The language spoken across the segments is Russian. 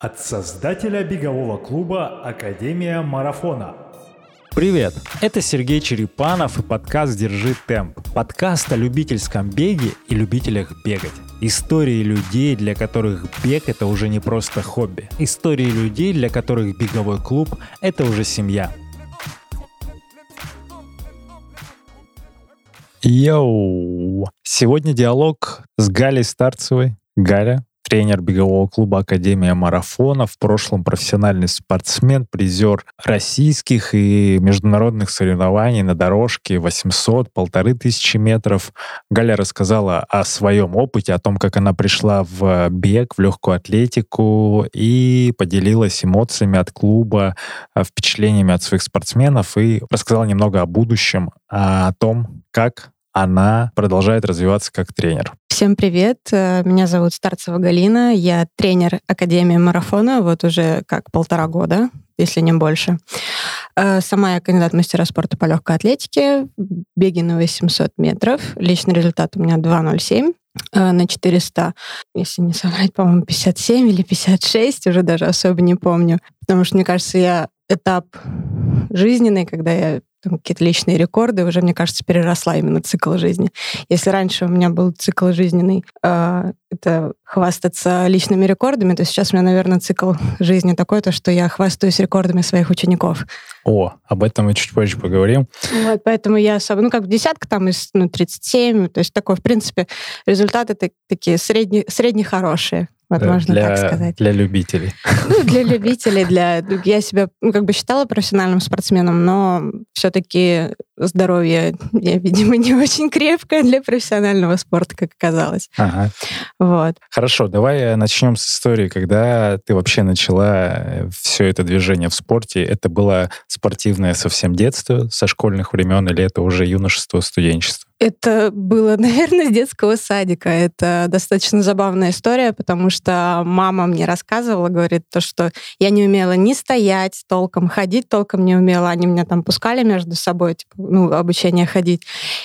От создателя бегового клуба «Академия марафона». Привет! Это Сергей Черепанов и подкаст «Держи темп». Подкаст о любительском беге и любителях бегать. Истории людей, для которых бег — это уже не просто хобби. Истории людей, для которых беговой клуб — это уже семья. Йоу! Сегодня диалог с Галей Старцевой. Галя, тренер бегового клуба Академия марафона, в прошлом профессиональный спортсмен, призер российских и международных соревнований на дорожке 800, полторы тысячи метров. Галя рассказала о своем опыте, о том, как она пришла в бег, в легкую атлетику и поделилась эмоциями от клуба, э, впечатлениями от своих спортсменов и рассказала немного о будущем, о том, как она продолжает развиваться как тренер. Всем привет, э, меня зовут Старцева Галина, я тренер Академии марафона вот уже как полтора года, если не больше. Э, сама я кандидат мастера спорта по легкой атлетике, беги на 800 метров, личный результат у меня 2.07 э, на 400, если не соврать, по-моему, 57 или 56, уже даже особо не помню. Потому что, мне кажется, я этап жизненный, когда я какие-то личные рекорды, уже, мне кажется, переросла именно цикл жизни. Если раньше у меня был цикл жизненный, э, это хвастаться личными рекордами, то сейчас у меня, наверное, цикл жизни такой, то, что я хвастаюсь рекордами своих учеников. О, об этом мы чуть позже поговорим. Вот, поэтому я особо, ну, как десятка там из ну, 37, то есть такой, в принципе, результаты такие средне, средне Вот можно для, так сказать. Для любителей. Ну, для любителей, для... Я себя ну, как бы считала профессиональным спортсменом, но все-таки здоровье, я, видимо, не очень крепкое для профессионального спорта, как оказалось. Ага. Вот. Хорошо, давай начнем с истории, когда ты вообще начала э, все это движение в спорте. Это было спортивное совсем детство, со школьных времен, или это уже юношество, студенчество? Это было, наверное, с детского садика. Это достаточно забавная история, потому что мама мне рассказывала, говорит, то, что я не умела ни стоять толком, ходить толком не умела. Они меня там пускали между собой, типа, ну, обучение ходить.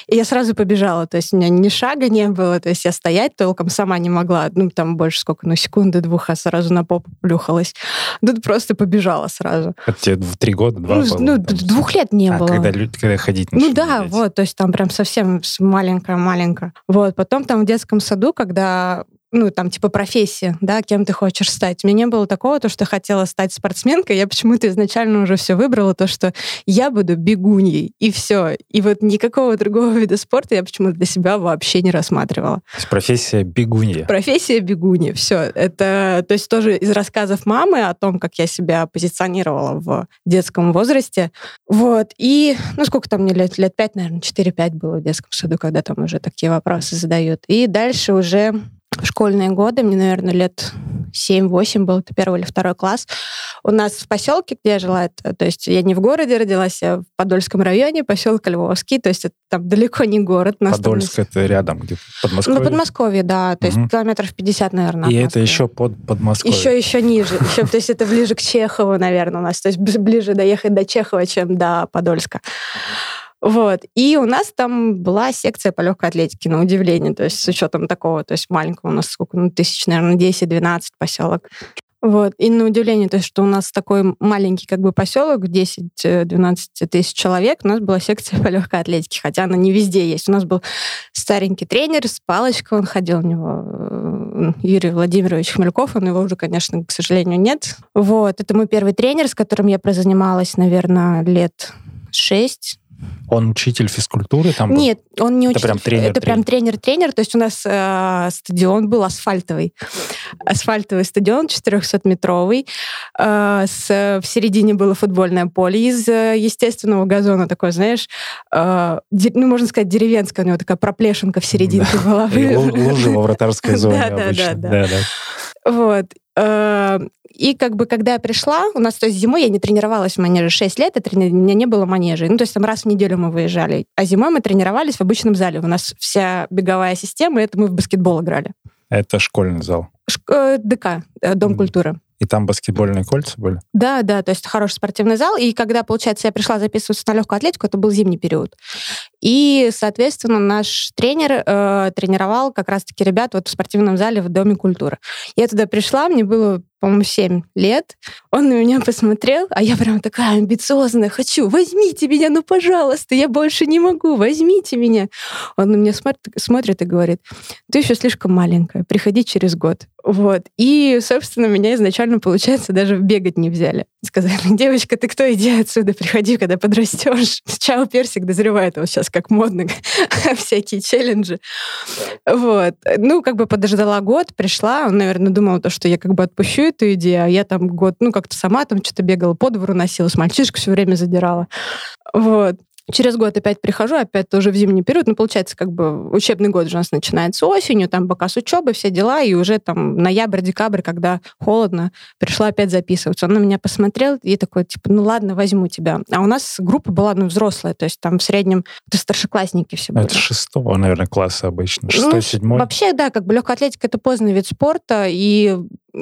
И я сразу побежала. То есть у меня ни шага не было. То есть я стоять толком сама не могла. Ну, там больше сколько, ну, секунды, двух, а сразу на попу плюхалась. Тут просто побежала сразу. Это тебе в три года, два Ну, ну двух лет не а, было. Когда, когда ходить Ну да, вот. То есть там прям совсем маленькая-маленькая. Вот. Потом там в детском саду, когда ну, там, типа, профессия, да, кем ты хочешь стать. У меня не было такого, то, что хотела стать спортсменкой, я почему-то изначально уже все выбрала, то, что я буду бегуньей, и все. И вот никакого другого вида спорта я почему-то для себя вообще не рассматривала. То есть профессия бегунья. Профессия бегунья, все. Это, то есть тоже из рассказов мамы о том, как я себя позиционировала в детском возрасте. Вот. И, ну, сколько там мне лет? Лет пять, наверное, 4-5 было в детском саду, когда там уже такие вопросы задают. И дальше уже школьные годы, мне, наверное, лет 7-8 был, это первый или второй класс. У нас в поселке, где я жила, это, то есть я не в городе родилась, а в Подольском районе, поселок Львовский, то есть это там далеко не город. Подольск там... это рядом, где Подмосковье? Ну, Подмосковье, да, то есть угу. километров 50, наверное. И это еще под Подмосковье? Еще, еще ниже, еще, то есть это ближе к Чехову, наверное, у нас, то есть ближе доехать до Чехова, чем до Подольска. Вот. И у нас там была секция по легкой атлетике, на удивление, то есть с учетом такого, то есть маленького у нас сколько, ну, тысяч, наверное, 10-12 поселок. Вот. И на удивление, то есть, что у нас такой маленький как бы поселок, 10-12 тысяч человек, у нас была секция по легкой атлетике, хотя она не везде есть. У нас был старенький тренер с палочкой, он ходил, у него э, Юрий Владимирович Хмельков, он его уже, конечно, к сожалению, нет. Вот. Это мой первый тренер, с которым я прозанималась, наверное, лет шесть он учитель физкультуры там был? Нет, он не учитель. Это прям тренер. Это прям тренер-тренер. То есть у нас э, стадион был асфальтовый. Асфальтовый стадион, 400-метровый. Э, с, в середине было футбольное поле из э, естественного газона. Такое, знаешь, э, де, ну, можно сказать, деревенская у него такая проплешинка в серединке была. Лужа во вратарской зоне Да, да, да. Вот. Э, и как бы, когда я пришла, у нас, то есть зимой я не тренировалась в манеже 6 лет, это, у меня не было манежей. Ну, то есть там раз в неделю мы выезжали. А зимой мы тренировались в обычном зале. У нас вся беговая система, это мы в баскетбол играли. Это школьный зал? Ш- э, ДК, э, Дом культуры. И там баскетбольные кольца были? Да, да, то есть хороший спортивный зал. И когда, получается, я пришла записываться на легкую атлетику, это был зимний период. И, соответственно, наш тренер э, тренировал как раз-таки ребят вот в спортивном зале в Доме культуры. Я туда пришла, мне было по-моему, 7 лет. Он на меня посмотрел, а я прям такая амбициозная, хочу, возьмите меня, ну, пожалуйста, я больше не могу, возьмите меня. Он на меня смотрит, смотрит и говорит, ты еще слишком маленькая, приходи через год. Вот. И, собственно, меня изначально, получается, даже бегать не взяли. Сказали, девочка, ты кто, иди отсюда, приходи, когда подрастешь. Чао, персик дозревает, вот сейчас как модно, всякие челленджи. Вот. Ну, как бы подождала год, пришла, он, наверное, думал, то, что я как бы отпущу эту идею, а я там год, ну, как-то сама там что-то бегала, по двору носилась, мальчишку все время задирала. Вот. Через год опять прихожу, опять тоже в зимний период. Ну, получается, как бы учебный год уже у нас начинается осенью, там пока с учебы, все дела, и уже там ноябрь, декабрь, когда холодно, пришла опять записываться. Он на меня посмотрел и такой, типа, ну ладно, возьму тебя. А у нас группа была, ну, взрослая, то есть там в среднем это старшеклассники все были. Это шестого, наверное, класса обычно, шестой, ну, седьмой. Вообще, да, как бы легкая атлетика — это поздний вид спорта, и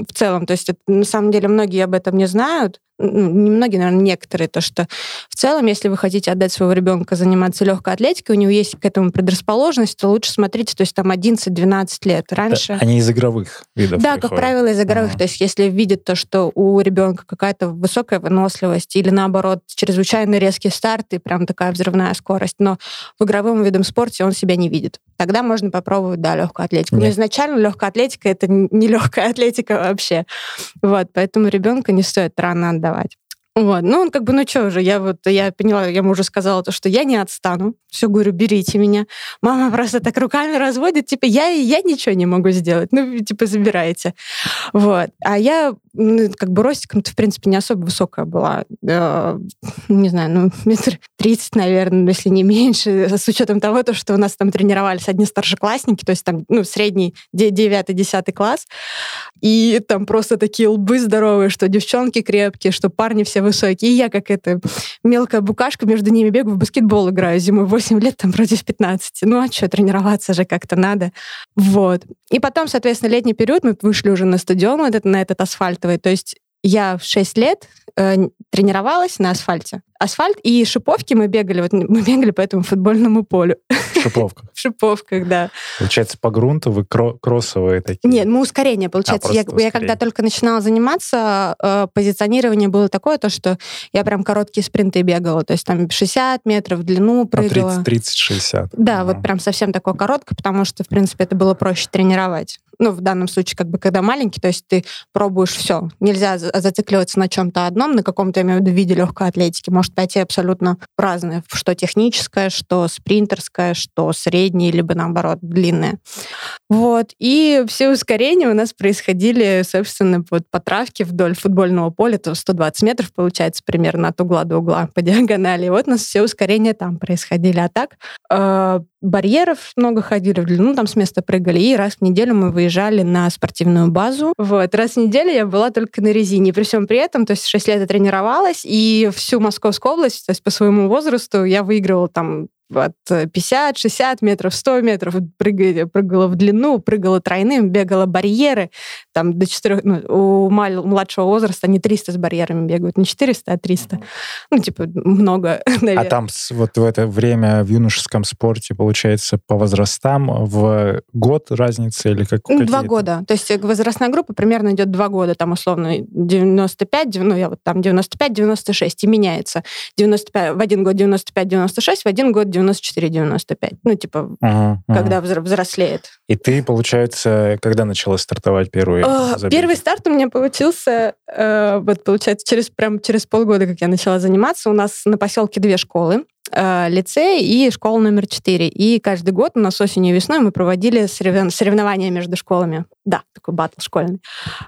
в целом, то есть это, на самом деле многие об этом не знают, ну, не многие, наверное, некоторые, то что в целом, если вы хотите отдать своего ребенка заниматься легкой атлетикой, у него есть к этому предрасположенность, то лучше смотрите, то есть там 11-12 лет. Раньше... Они из игровых видов Да, приходят. как правило, из игровых. Ага. То есть если видит то, что у ребенка какая-то высокая выносливость или, наоборот, чрезвычайно резкий старт и прям такая взрывная скорость, но в игровом видом спорте он себя не видит. Тогда можно попробовать, да, легкую атлетику. Нет. Но изначально легкая атлетика — это не легкая атлетика вообще. Вот, поэтому ребенка не стоит рано отдавать. Вот. Ну, он как бы, ну что уже, я вот, я поняла, я ему уже сказала то, что я не отстану. Все, говорю, берите меня. Мама просто так руками разводит, типа, я, я ничего не могу сделать. Ну, типа, забирайте. Вот. А я, как бы, ростиком-то, в принципе, не особо высокая была. Э, не знаю, ну, метр тридцать, наверное, если не меньше, с учетом того, то, что у нас там тренировались одни старшеклассники, то есть там, ну, средний, девятый, десятый класс. И там просто такие лбы здоровые, что девчонки крепкие, что парни все высокие. И я, как эта мелкая букашка, между ними бегаю, в баскетбол играю зимой 8 лет там против 15. Ну а что, тренироваться же как-то надо. Вот. И потом, соответственно, летний период мы вышли уже на стадион, вот этот, на этот асфальтовый. То есть я в 6 лет э, тренировалась на асфальте. Асфальт и шиповки мы бегали, вот мы бегали по этому футбольному полю. В шиповках? В шиповках, да. Получается, по грунту вы кро- кроссовые такие? Нет, мы ускорение, получается. А, я, ускорение. я когда только начинала заниматься, э, позиционирование было такое, то, что я прям короткие спринты бегала, то есть там 60 метров в длину прыгала. А 30-60? Да, ага. вот прям совсем такое короткое, потому что, в принципе, это было проще тренировать ну, в данном случае, как бы, когда маленький, то есть ты пробуешь все. Нельзя зацикливаться на чем-то одном, на каком-то, я имею в виду, виде легкой атлетики. Может пойти абсолютно разное, что техническое, что спринтерское, что среднее, либо, наоборот, длинное. Вот. И все ускорения у нас происходили, собственно, вот по травке вдоль футбольного поля, то 120 метров, получается, примерно от угла до угла по диагонали. И вот у нас все ускорения там происходили. А так, э, барьеров много ходили в длину, там с места прыгали, и раз в неделю мы выезжали на спортивную базу. Вот, раз в неделю я была только на резине. При всем при этом, то есть 6 лет я тренировалась, и всю Московскую область, то есть по своему возрасту, я выигрывала там от 50, 60 метров, 100 метров, прыгала, прыгала в длину, прыгала тройным, бегала барьеры, там до 4, ну, у младшего возраста они 300 с барьерами бегают, не 400, а 300. Ну, типа, много, наверное. А там вот в это время в юношеском спорте, получается, по возрастам в год разница или как? Два года. То есть возрастная группа примерно идет два года, там условно 95, ну, я вот там 95-96, и меняется. 95, в один год 95-96, в один год 94-95. Ну, типа, ага, когда ага. взрослеет. И ты, получается, когда начала стартовать первый а, забеги? Первый старт у меня получился, э, вот, получается, через, прям через полгода, как я начала заниматься. У нас на поселке две школы э, лицей и школа номер 4. И каждый год у нас осенью и весной мы проводили соревнования между школами. Да, такой батл школьный.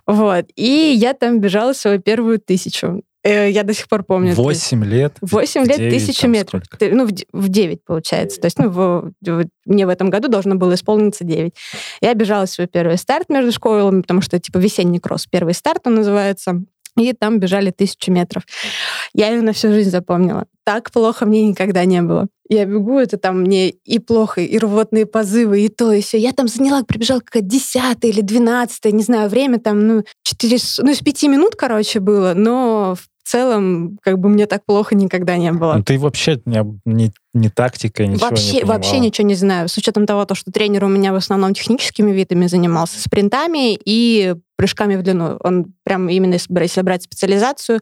Вот. И я там бежала свою первую тысячу. Э, я до сих пор помню. Восемь лет? Восемь лет, тысяча метров. Сколько? Ну, в девять, получается. То есть, ну, в, в, мне в этом году должно было исполниться девять. Я бежала свой первый старт между школами, потому что, типа, весенний кросс. Первый старт он называется. и там бежали тысячу метров. Я ее на всю жизнь запомнила. Так плохо мне никогда не было. Я бегу, это там мне и плохо, и рвотные позывы, и то, и все. Я там заняла, прибежала как десятая или двенадцатая, не знаю, время там, ну, 4, ну, из пяти минут, короче, было, но в целом, как бы мне так плохо никогда не было. Ну, ты вообще не, не, не тактика, ничего вообще, не Вообще ничего не знаю. С учетом того, то, что тренер у меня в основном техническими видами занимался, спринтами и прыжками в длину. Он прям именно, если брать специализацию,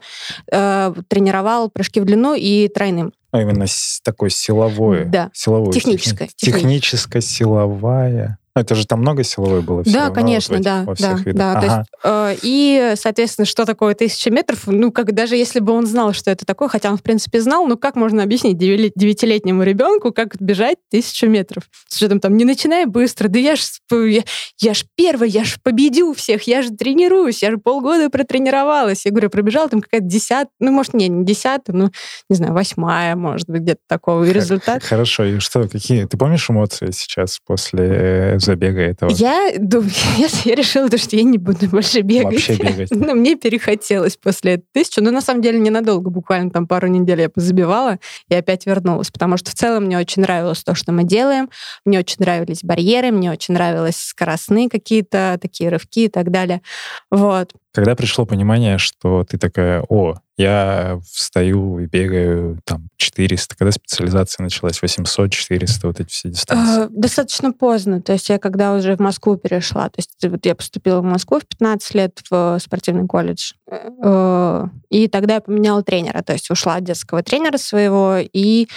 э, тренировал прыжки в длину и тройным. А именно такой силовой. Да. Силовой. Техническая. Техническая, силовая. Ну, это же там много силовой было Да, конечно, этих, да. Во всех да, видах. да. Ага. То есть, э, и, соответственно, что такое тысяча метров? Ну, как даже если бы он знал, что это такое, хотя он, в принципе, знал, ну, как можно объяснить девятилетнему ребенку, как бежать тысячу метров? С учетом там, не начинай быстро, да я ж, я, я ж первый, я ж победю всех, я же тренируюсь, я же полгода протренировалась. Я говорю, пробежал там какая-то десятая, ну, может, не, не десятая, ну, не знаю, восьмая, может быть, где-то такого. И результат... Хорошо, и что, какие? Ты помнишь эмоции сейчас после забега этого? Я, думаю, я, я решила, что я не буду больше бегать. Вообще бегать. Но мне перехотелось после тысячи. Но на самом деле ненадолго, буквально там пару недель я позабивала и опять вернулась. Потому что в целом мне очень нравилось то, что мы делаем. Мне очень нравились барьеры, мне очень нравились скоростные какие-то такие рывки и так далее. Вот. Когда пришло понимание, что ты такая, о, я встаю и бегаю там 400, когда специализация началась, 800, 400, вот эти все дистанции? Э, достаточно поздно, то есть я когда уже в Москву перешла, то есть вот я поступила в Москву в 15 лет в спортивный колледж, э, и тогда я поменяла тренера, то есть ушла от детского тренера своего, и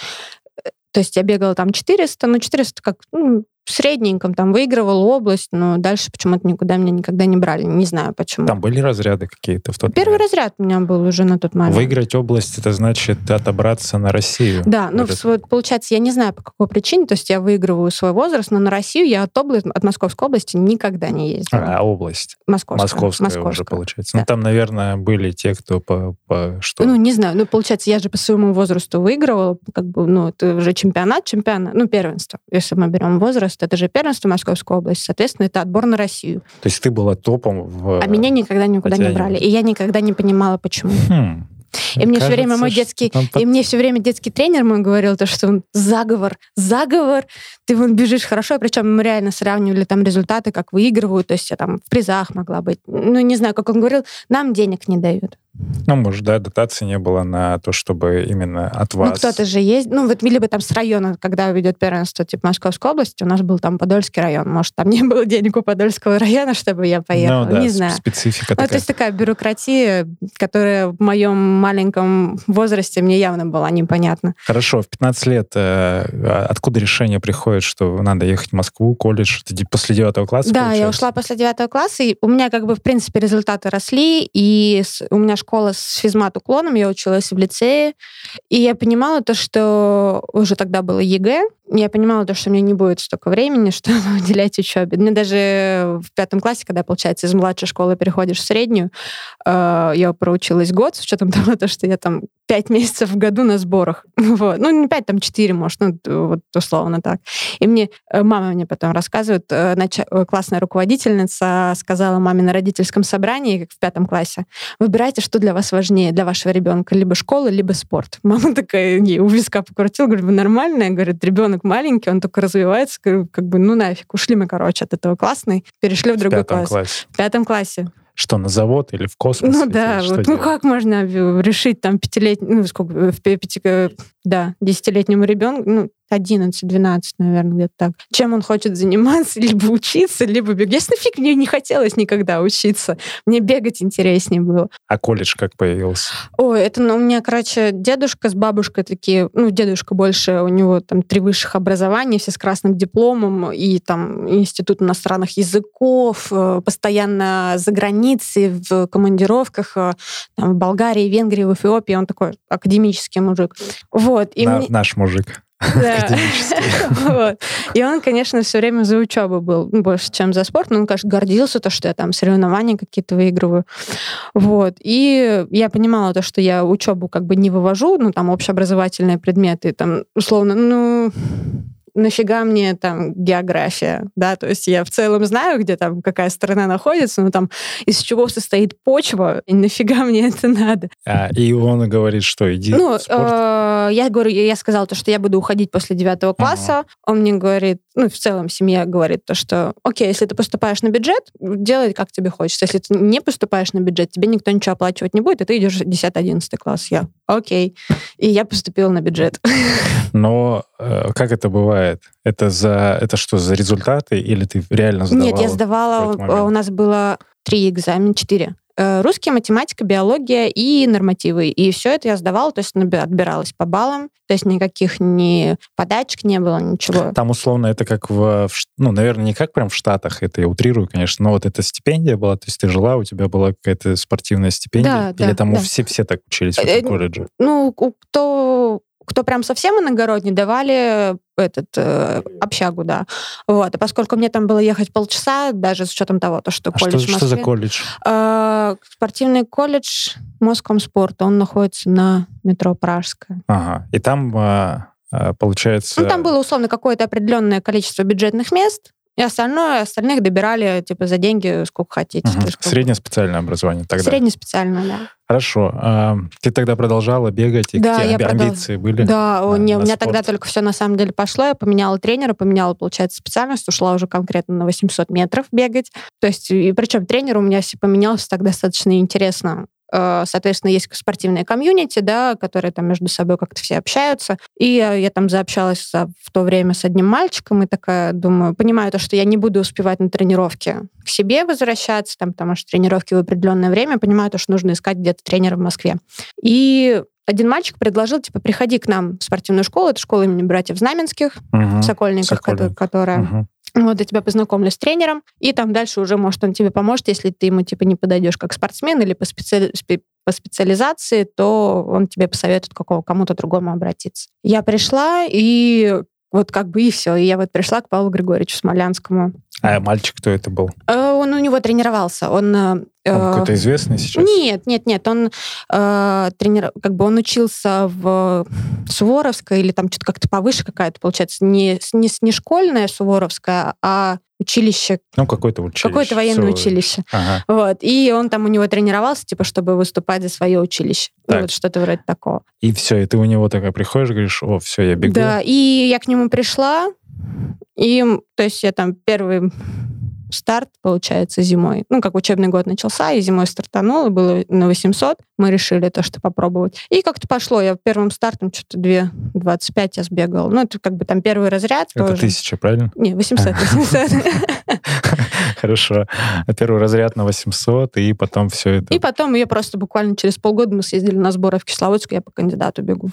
э, то есть я бегала там 400, но 400 как ну, в средненьком там выигрывал область, но дальше почему-то никуда меня никогда не брали. Не знаю почему. Там были разряды какие-то в тот Первый момент? разряд у меня был уже на тот момент. Выиграть область, это значит отобраться на Россию. Да, ну, Этот- вот, получается, я не знаю, по какой причине, то есть я выигрываю свой возраст, но на Россию я от, области, от Московской области никогда не ездила. А, область. Московская. Московская, уже получается. Ну, Да. там, наверное, были те, кто по, по что? Ну, не знаю, ну, получается, я же по своему возрасту выигрывала, как бы, ну, это уже чемпионат, чемпионат, ну, первенство. Если мы берем возраст, это же первенство Московской области, соответственно, это отбор на Россию. То есть ты была топом в... А меня никогда никуда не брали. И я никогда не понимала, почему. Хм. И мне все время мой детский, там и мне все время детский тренер мой говорил, то, что он заговор, заговор, ты вон бежишь хорошо, причем мы реально сравнивали там результаты, как выигрывают, то есть я там в призах могла быть. Ну, не знаю, как он говорил, нам денег не дают. Ну, может, да, дотации не было на то, чтобы именно от вас... Ну, кто-то же есть, ну, вот либо там с района, когда ведет первенство, типа Московской области, у нас был там Подольский район, может, там не было денег у Подольского района, чтобы я поехала, Ну, да, не знаю. специфика Ну, такая. то есть такая бюрократия, которая в моем маленьком возрасте мне явно была непонятна. Хорошо, в 15 лет э, откуда решение приходит, что надо ехать в Москву, колледж? Ты после 9 класса, Да, я получается? ушла после девятого класса, и у меня как бы, в принципе, результаты росли, и с- у меня школа с физмат-уклоном, я училась в лицее, и я понимала то, что уже тогда было ЕГЭ, я понимала то, что мне не будет столько времени, чтобы уделять учебе. Мне даже в пятом классе, когда, получается, из младшей школы переходишь в среднюю, э, я проучилась год, с учетом того, то, что я там пять месяцев в году на сборах. Вот. Ну, не пять, там четыре, может, ну, вот условно так. И мне, э, мама мне потом рассказывает, э, э, классная руководительница сказала маме на родительском собрании, как в пятом классе, выбирайте, что для вас важнее, для вашего ребенка, либо школа, либо спорт. Мама такая, ей у виска покрутила, говорит, вы нормальная? Говорит, ребенок маленький, он только развивается, как бы, ну нафиг, ушли мы, короче, от этого классный, перешли в в другой класс. классе. В пятом классе. Что, на завод или в космос? Ну да, вот, ну делать? как можно э, решить там пятилетнему, ну сколько, э, в пя- пяти, э, да, десятилетнему ребенку, ну 11-12, наверное, где-то так. Чем он хочет заниматься? Либо учиться, либо бегать. Если нафиг мне не хотелось никогда учиться. Мне бегать интереснее было. А колледж как появился? Ой, это ну, у меня, короче, дедушка с бабушкой такие, ну, дедушка больше, у него там три высших образования, все с красным дипломом, и там институт иностранных языков, э, постоянно за границей, в командировках, э, там, в Болгарии, Венгрии, в Эфиопии, он такой академический мужик. Вот, и На- мне- Наш мужик. да. Академический. Вот. И он, конечно, все время за учебу был больше, чем за спорт. Но он, конечно, гордился, то, что я там соревнования какие-то выигрываю. Вот. И я понимала то, что я учебу как бы не вывожу, ну, там, общеобразовательные предметы, там, условно, ну, нафига мне там география, да, то есть я в целом знаю, где там какая страна находится, но там из чего состоит почва, и нафига мне это надо. А, и он говорит, что иди Ну, э, я говорю, я сказала то, что я буду уходить после девятого класса. Он мне говорит, ну, в целом семья говорит то, что, окей, если ты поступаешь на бюджет, делай как тебе хочется. Если ты не поступаешь на бюджет, тебе никто ничего оплачивать не будет, и ты идешь в 10-11 класс. Я, окей. И я поступила на бюджет. Но э, как это бывает? Это за это что за результаты или ты реально сдавала? Нет, я сдавала, момент? у нас было три экзамена, четыре. Э, Русский, математика, биология и нормативы. И все это я сдавала, то есть отбиралась по баллам, то есть никаких ни подачек не было, ничего. Там условно это как в, ну, наверное, не как прям в Штатах, это я утрирую, конечно, но вот эта стипендия была, то есть ты жила, у тебя была какая-то спортивная стипендия, Да, или да, там да. все все так учились в Э, этом колледже? Ну, кто, кто прям совсем иногородний, давали этот э, общагу, да. Вот. А поскольку мне там было ехать полчаса, даже с учетом того, то, что А что, колледж в что за Москве- колледж? Э, спортивный колледж Москомспорт, он находится на метро Пражская. Ага. И там а, получается... Ну, там было условно какое-то определенное количество бюджетных мест, и остальное, остальных добирали типа за деньги, сколько хотите. Есть, сколько- Среднее специальное образование тогда. Среднеспециальное, да. Хорошо. А, ты тогда продолжала бегать, и Да, какие я амбиции были? Да, на- не, у на меня спорт? тогда только все на самом деле пошло. Я поменяла тренера, поменяла, получается, специальность, ушла уже конкретно на 800 метров бегать. То есть, и причем тренер у меня все поменялся так достаточно интересно. Э, Соответственно, есть спортивная комьюнити, да, которые там между собой как-то все общаются. И я, я там заобщалась за- в то время с одним мальчиком, и такая думаю, понимаю то, что я не буду успевать на тренировке к себе возвращаться, там, потому что тренировки в определенное время, понимаю то, что нужно искать где-то тренера в Москве. И один мальчик предложил, типа, приходи к нам в спортивную школу, это школа имени братьев Знаменских, Мгм. в Сокольниках, Сокольник. кото- которая... Мгм. Вот, я тебя познакомлю с тренером, и там дальше уже, может, он тебе поможет, если ты ему, типа, не подойдешь как спортсмен или по, специали- спе- по специализации, то он тебе посоветует какого, кому-то другому обратиться. Я пришла, и вот как бы и все. И я вот пришла к Павлу Григорьевичу Смолянскому. А мальчик кто это был? Э, Он у него тренировался. Он... э, Он э, какой-то известный сейчас? нет, нет, нет, он э, тренер, как бы он учился в Суворовской или там что-то как-то повыше какая-то, получается, не, не, не школьная Суворовская, а училище, Ну, какое-то училище. какое-то военное Всё. училище. Ага. Вот. И он там у него тренировался, типа, чтобы выступать за свое училище. Ну, Так. вот что-то вроде такого. И все, и ты у него такая приходишь, говоришь, о, все, я бегу. Да, и я к нему пришла, и, то есть я там первый старт, получается, зимой. Ну, как учебный год начался, и зимой стартанула, было на 800. Мы решили то, что попробовать. И как-то пошло. Я первым стартом что-то 2.25 я сбегала. Ну, это как бы там первый разряд Это тоже. тысяча, правильно? Не, 800. 800. Хорошо. А Первый разряд на 800, и потом все это. И потом ее просто буквально через полгода мы съездили на сборы в Кисловодск, я по кандидату бегу.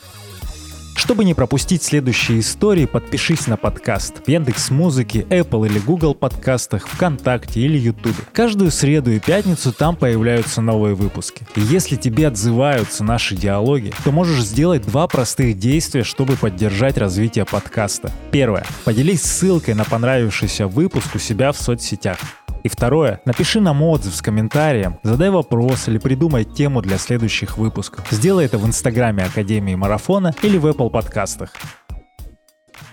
Чтобы не пропустить следующие истории, подпишись на подкаст в Яндекс Музыке, Apple или Google подкастах, ВКонтакте или Ютубе. Каждую среду и пятницу там появляются новые выпуски. И если тебе отзываются наши диалоги, то можешь сделать два простых действия, чтобы поддержать развитие подкаста. Первое. Поделись ссылкой на понравившийся выпуск у себя в соцсетях. И второе, напиши нам отзыв с комментарием, задай вопрос или придумай тему для следующих выпусков. Сделай это в инстаграме Академии Марафона или в Apple подкастах.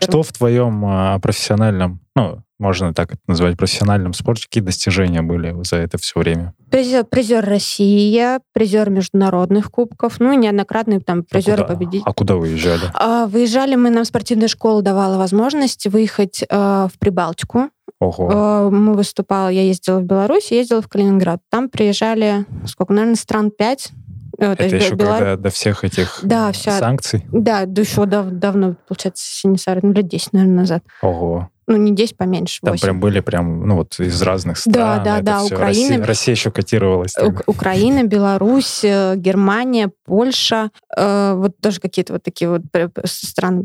Что в твоем а, профессиональном, ну, можно так это назвать, профессиональном спорте, какие достижения были за это все время? Призер, призер России, призер международных кубков, ну, неоднократный там призер а победитель. А куда выезжали? А, выезжали мы, нам спортивная школа давала возможность выехать а, в Прибалтику. Ого. А, мы выступала, я ездила в Беларусь, ездила в Калининград. Там приезжали, сколько, наверное, стран пять. Ну, вот, это э, еще Белар... когда до всех этих да, вся... санкций? Да, да еще дав- давно, получается, Синисар, ну, лет 10, наверное, назад. Ого. Ну, не 10, поменьше, 8. Там прям были прям, ну, вот из разных стран. Да, да, да, все. Украина. Россия, Россия еще котировалась. Тогда. Украина, Беларусь, э, Германия, Польша. Э, вот тоже какие-то вот такие вот страны.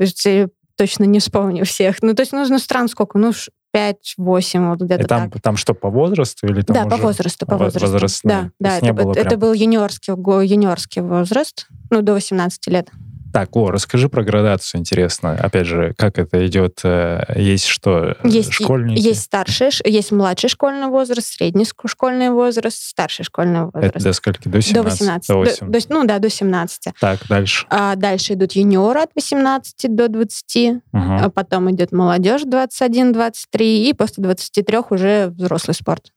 Точно не вспомню всех. Ну, то есть нужно стран сколько? Ну, 5-8, вот где-то И там, так. там что, по возрасту или там Да, по возрасту, по во- возрасту. возрастные? Да, да, это, это прям- был юниорский, юниорский возраст, ну, до 18 лет. Так, о, расскажи про градацию, интересно. Опять же, как это идет? Э, есть что? Есть, школьники? Есть старший, есть младший школьный возраст, средний школьный возраст, старший школьный возраст. Это до скольки? До 17? До 18. До 18. До, до, ну да, до 17. Так, дальше. А дальше идут юниоры от 18 до 20, угу. а потом идет молодежь 21-23, и после 23 уже взрослый спорт.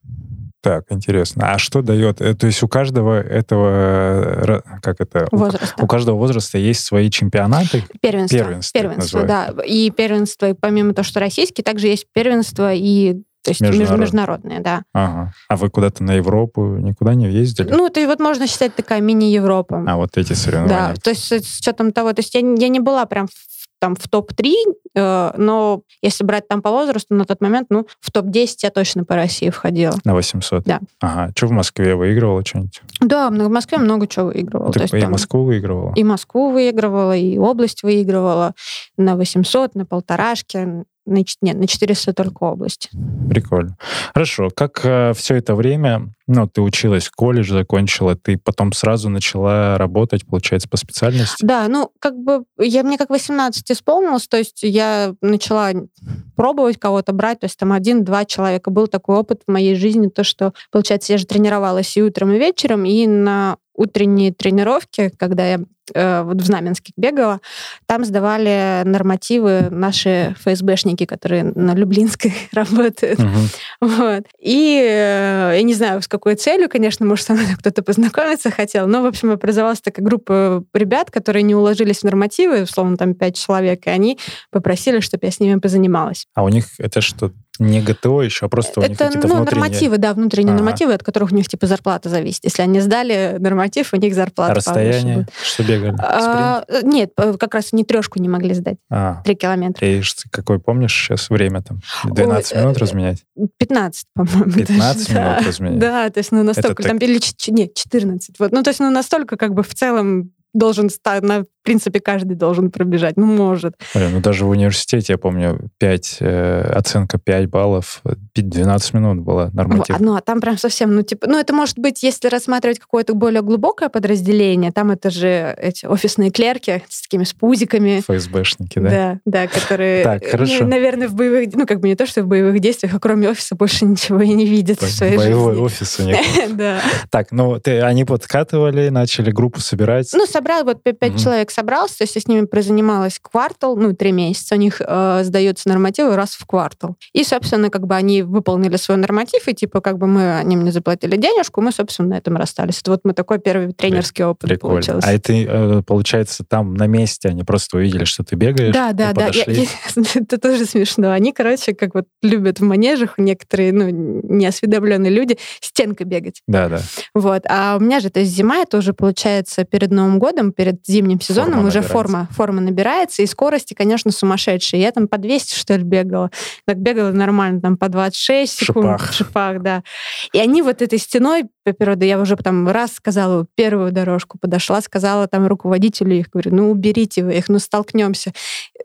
Так, интересно. А что дает? Э, то есть у каждого этого, как это? Возраста. У, у каждого возраста есть свои чемпионаты? Первенство. Первенство, первенство да. И первенство, помимо того, что российский, также есть первенство и то есть Международ. международные, да. Ага. А вы куда-то на Европу никуда не ездили? Ну, это вот можно считать такая мини-Европа. А вот эти соревнования. Да, то есть с учетом того, то есть я, я не была прям в там в топ-3, э, но если брать там по возрасту, на тот момент, ну, в топ-10 я точно по России входила. На 800? Да. Ага. Что в Москве выигрывала что-нибудь? Да, в Москве много чего выигрывала. Ты и там, Москву выигрывала? И Москву выигрывала, и область выигрывала на 800, на полторашке, на, нет, на 400 только область. Прикольно. Хорошо. Как э, все это время, ну, ты училась, колледж закончила, ты потом сразу начала работать, получается, по специальности? Да, ну, как бы, я мне как 18 исполнилось, то есть я начала пробовать кого-то брать, то есть там один-два человека. Был такой опыт в моей жизни, то, что, получается, я же тренировалась и утром, и вечером, и на утренние тренировки, когда я вот в Знаменске бегала, там сдавали нормативы наши ФСБшники, которые на Люблинской работают. Угу. Вот. И э, я не знаю, с какой целью, конечно, может, со мной кто-то познакомиться хотел, но, в общем, образовалась такая группа ребят, которые не уложились в нормативы, условно, там пять человек, и они попросили, чтобы я с ними позанималась. А у них это что, не ГТО еще, а просто у это, них ну, внутренние... нормативы, да, внутренние ага. нормативы, от которых у них типа зарплата зависит. Если они сдали норматив, у них зарплата а расстояние, что бегали? А, нет, как раз не трешку не могли сдать. А. Три километра. И какой помнишь сейчас время там? 12 Ой, минут э, разменять? 15, по-моему. 15 даже. минут разменять? Да, то есть ну настолько, Это там, так... или нет, 14. Вот. Ну то есть ну настолько как бы в целом должен стать, на, принципе, каждый должен пробежать. Ну, может. Блин, ну даже в университете, я помню, 5, э, оценка 5 баллов, 12 минут была норматив. Ну, а там прям совсем, ну, типа, ну, это может быть, если рассматривать какое-то более глубокое подразделение, там это же эти офисные клерки с такими спузиками. ФСБшники, да? Да, да, которые, так, хорошо. наверное, в боевых, ну, как бы не то, что в боевых действиях, а кроме офиса больше ничего и не видят в своей Боевой жизни. офис у них. Да. Так, ну, ты, они подкатывали, начали группу собирать? Ну, собрал, вот пять человек собрался, то есть я с ними прозанималась квартал, ну, три месяца. У них э, сдаются нормативы раз в квартал. И, собственно, как бы они выполнили свой норматив, и типа как бы мы, они мне заплатили денежку, мы, собственно, на этом расстались. Это вот мы такой первый тренерский опыт Прикольно. получился. А это, э, получается, там на месте они просто увидели, что ты бегаешь? Да, да, да. Я, я, это тоже смешно. Они, короче, как вот любят в манежах некоторые, ну, неосведомленные люди, стенкой бегать. Да, да. Вот. А у меня же, то есть зима, это уже, получается, перед Новым годом, перед зимним сезоном форма уже форма, форма набирается, и скорости, конечно, сумасшедшие. Я там по 200, что ли, бегала. Так бегала нормально, там по 26 секунд. Шипах. В шипах, да. И они вот этой стеной природе, я уже там раз сказала первую дорожку, подошла, сказала там руководителю их, говорю, ну уберите вы их, ну столкнемся.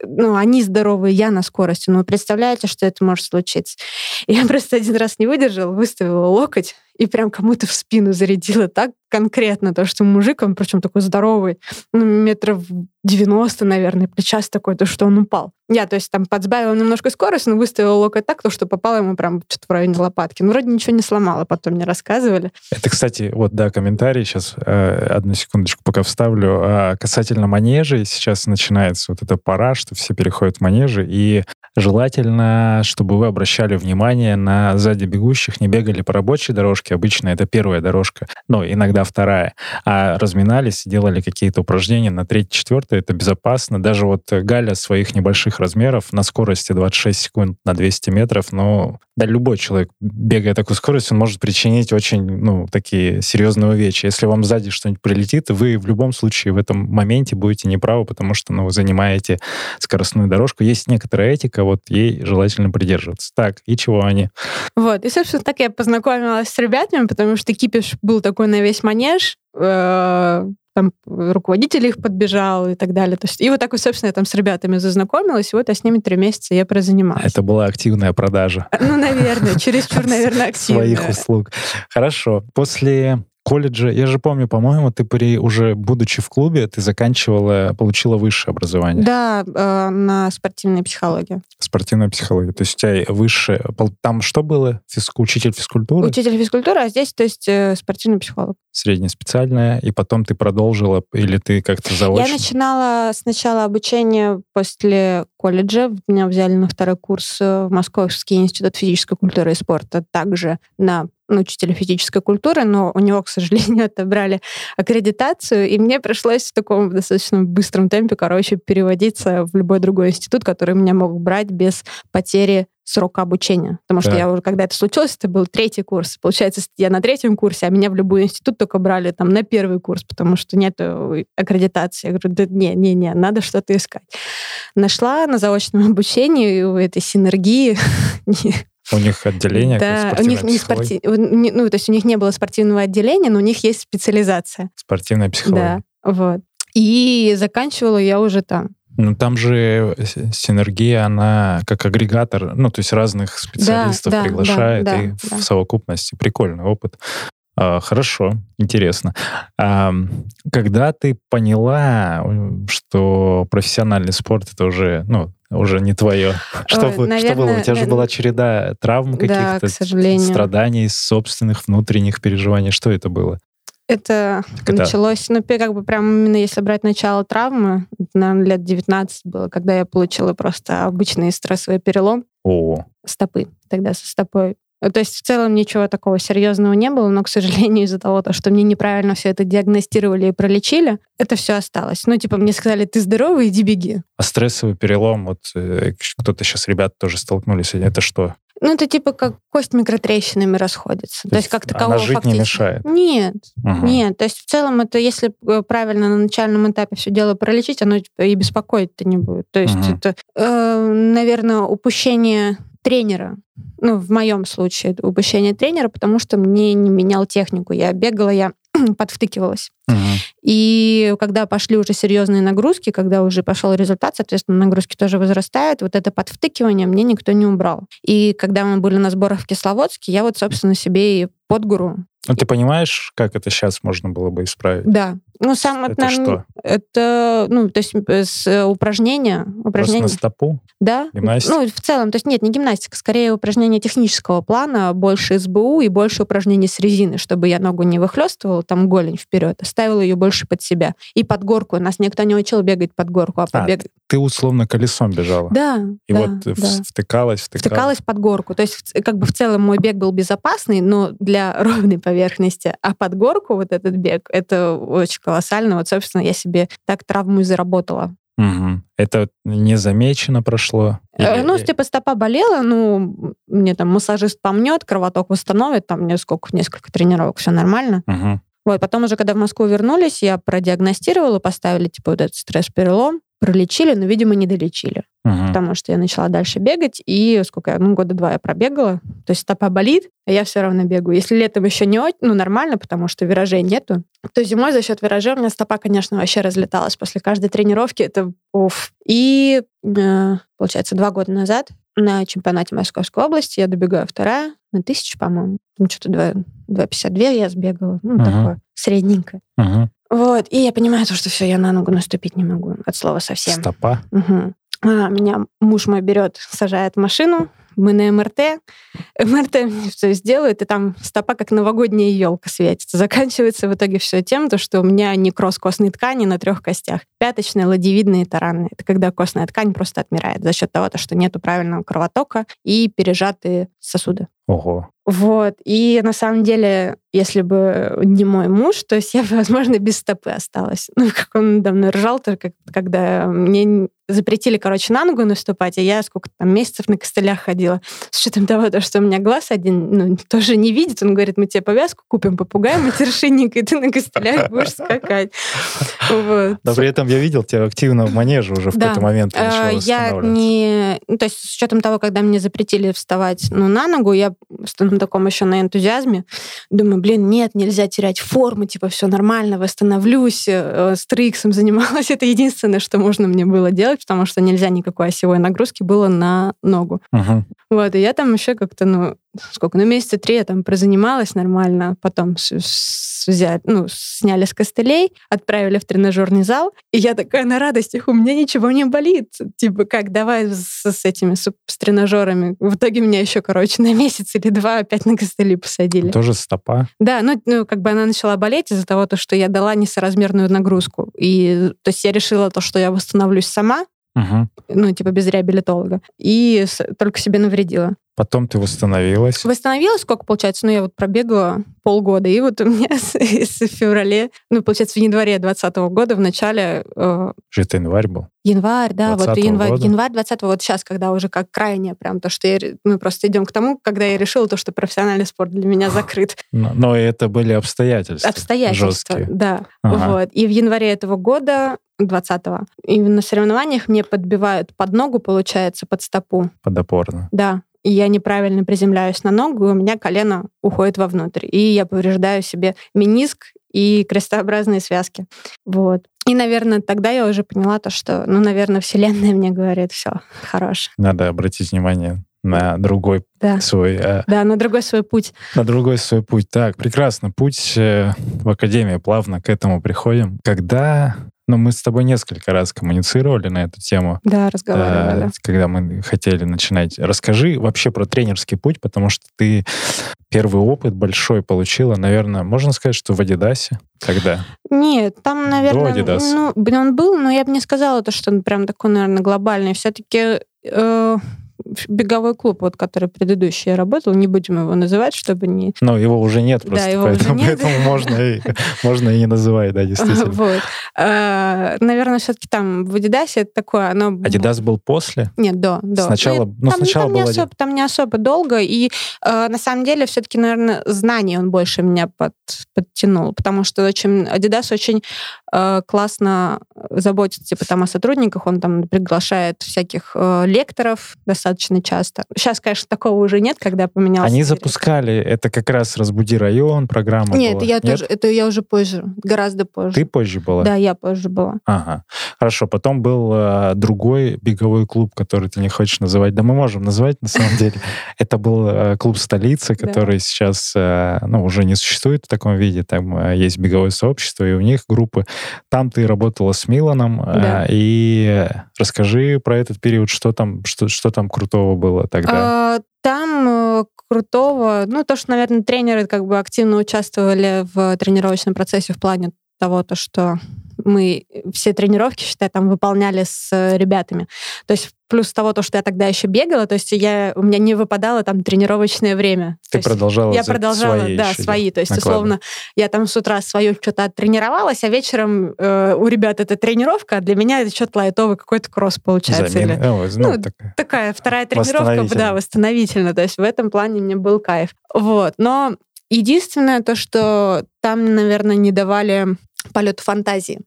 Ну, они здоровые, я на скорости. Ну, представляете, что это может случиться? Я просто один раз не выдержала, выставила локоть, и прям кому-то в спину зарядила так конкретно, то, что мужик, он причем такой здоровый, ну, метров 90, наверное, плечас такой, то, что он упал. Я, то есть, там подсбавила немножко скорость, но выставила локоть так, то, что попало ему прям что-то в районе лопатки. Ну, вроде ничего не сломала, потом мне рассказывали. Это, кстати, вот, да, комментарий сейчас, э, одну секундочку пока вставлю. А касательно манежей, сейчас начинается вот эта пора, что все переходят в манежи, и желательно, чтобы вы обращали внимание на сзади бегущих, не бегали по рабочей дорожке, обычно это первая дорожка, ну, иногда вторая, а разминались, делали какие-то упражнения на третьей, четвертой, это безопасно. Даже вот Галя своих небольших размеров на скорости 26 секунд на 200 метров, но да, любой человек, бегая такую скорость, он может причинить очень, ну, такие серьезные увечья. Если вам сзади что-нибудь прилетит, вы в любом случае в этом моменте будете неправы, потому что, ну, вы занимаете скоростную дорожку. Есть некоторая этика, вот ей желательно придерживаться. Так, и чего они? Вот, и, собственно, так я познакомилась с ребятами, потому что кипиш был такой на весь манеж, э, там руководитель их подбежал и так далее. То есть, и вот так вот, собственно, я там с ребятами зазнакомилась, и вот я с ними три месяца я прозанималась. Это была активная продажа. Ну, наверное, чересчур, наверное, активная. Своих услуг. Хорошо. После колледже, я же помню, по-моему, ты при уже будучи в клубе, ты заканчивала, получила высшее образование. Да, э, на спортивной психологии. Спортивная психология. То есть у тебя высшее... Там что было? Физку, учитель физкультуры? Учитель физкультуры, а здесь, то есть, э, спортивный психолог. Среднеспециальная, и потом ты продолжила, или ты как-то заочно? Я начинала сначала обучение после колледжа. Меня взяли на второй курс в Московский институт физической культуры и спорта, также на учителя физической культуры, но у него, к сожалению, отобрали аккредитацию, и мне пришлось в таком достаточно быстром темпе, короче, переводиться в любой другой институт, который меня мог брать без потери срока обучения. Потому что да. я уже, когда это случилось, это был третий курс. Получается, я на третьем курсе, а меня в любой институт только брали там на первый курс, потому что нет аккредитации. Я говорю, да не, не, не, надо что-то искать. Нашла на заочном обучении у этой синергии У них отделение да, у них не спорти... ну, то есть у них не было спортивного отделения, но у них есть специализация. Спортивная психология. Да, вот. И заканчивала я уже там. Ну, там же синергия, она как агрегатор, ну, то есть разных специалистов да, приглашает, да, да, и да. в совокупности прикольный опыт. А, хорошо, интересно. Когда ты поняла, что профессиональный спорт это уже, ну, уже не твое. Что, наверное, что было? У тебя же была череда травм каких-то, да, страданий, собственных внутренних переживаний. Что это было? Это так началось, ну, как бы прям именно если брать начало травмы, наверное, лет 19 было, когда я получила просто обычный стрессовый перелом. О. Стопы. Тогда со стопой то есть в целом ничего такого серьезного не было, но, к сожалению, из-за того, что мне неправильно все это диагностировали и пролечили, это все осталось. Ну, типа, мне сказали, ты здоровый, иди беги. А стрессовый перелом, вот э, кто-то сейчас, ребят, тоже столкнулись, это что? Ну, это типа как кость микротрещинами расходится. То, то есть как такового она жить фактически... не мешает? Нет, угу. нет. То есть в целом это, если э, правильно на начальном этапе все дело пролечить, оно типа, и беспокоить-то не будет. То есть угу. это, э, наверное, упущение тренера. Ну, в моем случае это упущение тренера, потому что мне не менял технику. Я бегала, я подвтыкивалась. Угу. И когда пошли уже серьезные нагрузки, когда уже пошел результат, соответственно, нагрузки тоже возрастают, вот это подвтыкивание мне никто не убрал. И когда мы были на сборах в Кисловодске, я вот, собственно, себе и под гору ну, ты понимаешь, как это сейчас можно было бы исправить? Да. Ну, сам это, наверное, что? Это, ну, то есть с упражнения. упражнения. Просто на стопу? Да. Гимнастика? Ну, в целом, то есть нет, не гимнастика, скорее упражнения технического плана, больше СБУ и больше упражнений с резины, чтобы я ногу не выхлестывала, там голень вперед, а ставила ее больше под себя. И под горку. Нас никто не учил бегать под горку, а, а побег... ты условно колесом бежала? Да. И да, вот да. втыкалась, втыкалась? Втыкалась под горку. То есть как бы в целом мой бег был безопасный, но для ровной поверхности. А под горку вот этот бег, это очень колоссально. Вот, собственно, я себе так травму и заработала. Угу. Это незамечено прошло? Э, Или... Ну, типа стопа болела, ну, мне там массажист помнет, кровоток восстановит, там мне сколько, несколько тренировок, все нормально. Угу. Вот, потом уже, когда в Москву вернулись, я продиагностировала, поставили, типа, вот этот стресс-перелом, пролечили, но, видимо, не долечили. Угу. Потому что я начала дальше бегать, и сколько я, ну, года два я пробегала. То есть стопа болит, а я все равно бегаю. Если летом еще не ну, нормально, потому что виражей нету, то зимой за счет виражей у меня стопа, конечно, вообще разлеталась. После каждой тренировки это уф. И, э, получается, два года назад на чемпионате Московской области я добегаю вторая на тысячу, по-моему. Ну, что-то 2,52 я сбегала. Ну, uh такое средненькое. uh Вот, и я понимаю, что все, я на ногу наступить не могу. От слова совсем. Стопа? Угу. А, меня муж мой берет, сажает в машину, мы на МРТ. МРТ все сделают, и там стопа как новогодняя елка светится. Заканчивается в итоге все тем, то, что у меня некроз костной ткани на трех костях. Пяточная, ладевидная и таранная. Это когда костная ткань просто отмирает за счет того, что нету правильного кровотока и пережатые сосуды. Ого. Вот. И на самом деле, если бы не мой муж, то есть я бы, возможно, без стопы осталась. Ну, как он давно ржал, только когда мне запретили, короче, на ногу наступать, а я сколько там месяцев на костылях ходила. С учетом того, что у меня глаз один ну, тоже не видит, он говорит, мы тебе повязку купим, попугай матершинник, и ты на костылях будешь скакать. Вот. Но при этом я видел тебя активно в манеже уже в какой-то момент. А, я не... Ну, то есть с учетом того, когда мне запретили вставать ну, на ногу, я на таком еще на энтузиазме думаю, блин, нет, нельзя терять форму, типа все нормально, восстановлюсь, э, с триксом занималась. Это единственное, что можно мне было делать, потому что нельзя никакой осевой нагрузки было на ногу. Угу. Вот, и я там еще как-то, ну, сколько, ну, месяца три я там прозанималась нормально, потом с, с взяли, ну, сняли с костылей, отправили в тренажерный зал, и я такая на радостях, у меня ничего не болит. Типа, как, давай с, с этими, с, с тренажерами. В итоге меня еще, короче, на месяц или два опять на костыли посадили. Тоже стопа? Да, ну, ну как бы она начала болеть из-за того, то, что я дала несоразмерную нагрузку. И то есть я решила то, что я восстановлюсь сама, Угу. ну, типа без реабилитолога, и только себе навредила. Потом ты восстановилась. Восстановилась сколько, получается? Ну, я вот пробегала полгода, и вот у меня с, с феврале, ну, получается, в январе 2020 года, в начале, э, это январь был. январь, да, вот 20-го январь, года? январь 20 вот сейчас, когда уже как крайне прям то, что я, мы просто идем к тому, когда я решила то, что профессиональный спорт для меня закрыт. Но, но это были обстоятельства. Обстоятельства, Жесткие. да. Ага. Вот. И в январе этого года, 20-го, и на соревнованиях мне подбивают под ногу, получается, под стопу. Подопорно. Да. И я неправильно приземляюсь на ногу, у меня колено уходит вовнутрь. И я повреждаю себе мениск и крестообразные связки. Вот. И, наверное, тогда я уже поняла то, что, ну, наверное, Вселенная мне говорит, все, хорош. Надо обратить внимание на другой Да. свой, э, Да, на другой свой путь. на другой свой путь. Так, прекрасно. Путь э, в академии плавно к этому приходим. Когда, ну, мы с тобой несколько раз коммуницировали на эту тему, Да, э, разговаривали. когда мы хотели начинать. Расскажи вообще про тренерский путь, потому что ты первый опыт большой получила, наверное, можно сказать, что в Адидасе. Когда? Нет, там, наверное, Адидаса. ну, он был, но я бы не сказала, то, что он прям такой, наверное, глобальный. Все-таки беговой клуб, вот, который предыдущий я работал, не будем его называть, чтобы не... Но его уже нет Да, просто, его уже поэтому, нет. поэтому можно, и, можно и не называть, да, действительно. Вот. А, Наверное, все-таки там в Адидасе это такое, оно... Адидас был после? Нет, до, до. Сначала- Ну, ну, там, сначала там, не особо, там не особо долго, и э, на самом деле все-таки, наверное, знаний он больше меня под, подтянул, потому что очень Adidas очень э, классно заботится типа там о сотрудниках, он там приглашает всяких э, лекторов достаточно часто. Сейчас, конечно, такого уже нет, когда поменялся. Они директор. запускали, это как раз «Разбуди район» программа Нет, была. я тоже, это я уже позже, гораздо позже. Ты позже была? Да, я позже была. Ага. Хорошо. Потом был э, другой беговой клуб, который ты не хочешь называть. Да мы можем назвать, на самом деле. Это был э, клуб «Столица», Да. который сейчас э, ну, уже не существует в таком виде. Там э, есть беговое сообщество, и у них группы. Там ты работала с Миланом. э, Да. И расскажи про этот период, что там, что, что там крутого было тогда. А, Там э, крутого, ну, то, что, наверное, тренеры как бы активно участвовали в тренировочном процессе в плане того, то, что мы все тренировки, считай, там выполняли с э, ребятами. То есть плюс того, то, что я тогда еще бегала, то есть я, у меня не выпадало там тренировочное время. Ты То продолжала я продолжала, свои да, еще свои. То есть, накладывать. условно, я там с утра свое что-то оттренировалась, а вечером э, у ребят это тренировка, а для меня это что-то лайтовый какой-то кросс получается. Или- О, ну, ну, такая. такая вторая тренировка, да, восстановительно. То есть в этом плане мне был кайф. Вот. Но единственное то, что там, наверное, не давали полет фантазии.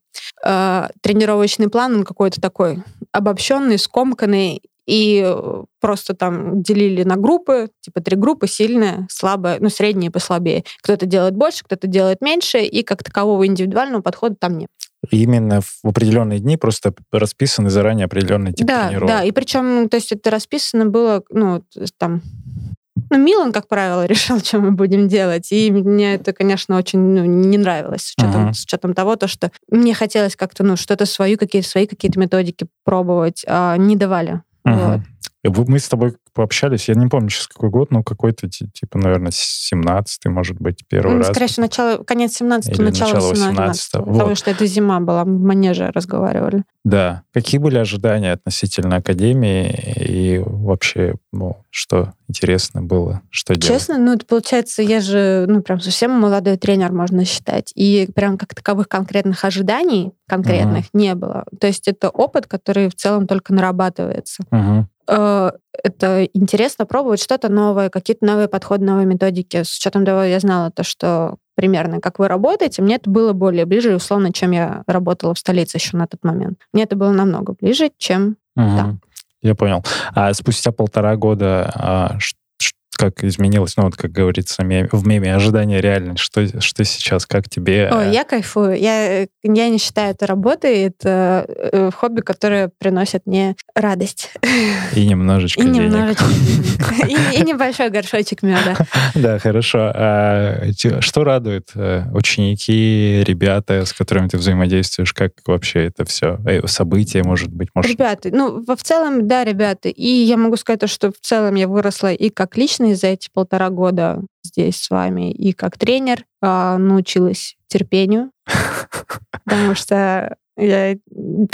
Э, тренировочный план, он какой-то такой обобщенный, скомканный, и э, просто там делили на группы, типа три группы, сильная, слабая, ну, средняя и послабее. Кто-то делает больше, кто-то делает меньше, и как такового индивидуального подхода там нет. Именно в определенные дни просто расписаны заранее определенный тип да, тренировок. да, и причем, то есть это расписано было, ну, там, ну, Милан, как правило, решил, что мы будем делать, и мне это, конечно, очень ну, не нравилось, с учетом, Ага. с учетом того, то, что мне хотелось как-то, ну, что-то свою, какие-то свои какие-то методики пробовать, а не давали. Мгм. Вот. Вы- Мы с тобой пообщались, я не помню сейчас какой год, но какой-то, ти- типа, наверное, 17-й, может быть, первый Ну, раз. скорее всего, начало, конец 17 Или начало начало 18 18-го, Потому вот. что это зима была, мы в манеже разговаривали. Да. Какие были ожидания относительно Академии и вообще, ну, что интересно было, что делать? Честно, ну, это получается, я же, ну, прям совсем молодой тренер, можно считать. И прям как таковых конкретных ожиданий конкретных не было. То есть это опыт, который в целом только нарабатывается. Мгм. Э, Это интересно пробовать что-то новое, какие-то новые подходы, новые методики. С учетом того, я знала то, что примерно как вы работаете, мне это было более ближе, условно, чем я работала в столице еще на тот момент. Мне это было намного ближе, чем Мгм. Да. Я понял. А спустя полтора года а, как изменилось, ну вот как говорится в меме, ожидание реальность, что, что сейчас, как тебе? Ой, я кайфую. Я, я не считаю это работой, это э, хобби, которое приносит мне радость. И немножечко И немножечко И небольшой горшочек меда. Да, хорошо. А что радует э, ученики, ребята, с которыми ты взаимодействуешь? Как вообще это все? Э, события, может быть? Ребята, ну, в целом, да, ребята. И я могу сказать, что в целом я выросла и как личность за эти полтора года здесь с вами, и как тренер а, научилась терпению, потому что я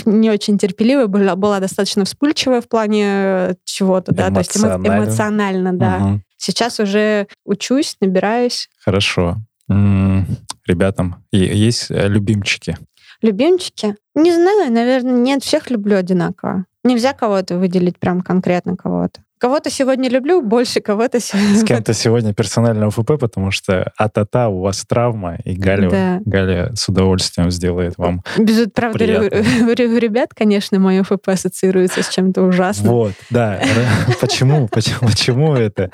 не очень терпеливая была, была достаточно вспыльчивая в плане чего-то, да, то есть эмоционально, да. Угу. Сейчас уже учусь, набираюсь. Хорошо. М-м, ребятам есть э, любимчики? Любимчики? Не знаю, наверное, нет, всех люблю одинаково. Нельзя кого-то выделить прям конкретно кого-то. Кого-то сегодня люблю больше, кого-то сегодня... С кем-то сегодня персонально ФП, потому что а-та-та, у вас травма, и Галя, да. Галя с удовольствием сделает вам Без, Правда, ребят, конечно, мое ФП ассоциируется с чем-то ужасным. Вот, да. Почему? Почему это?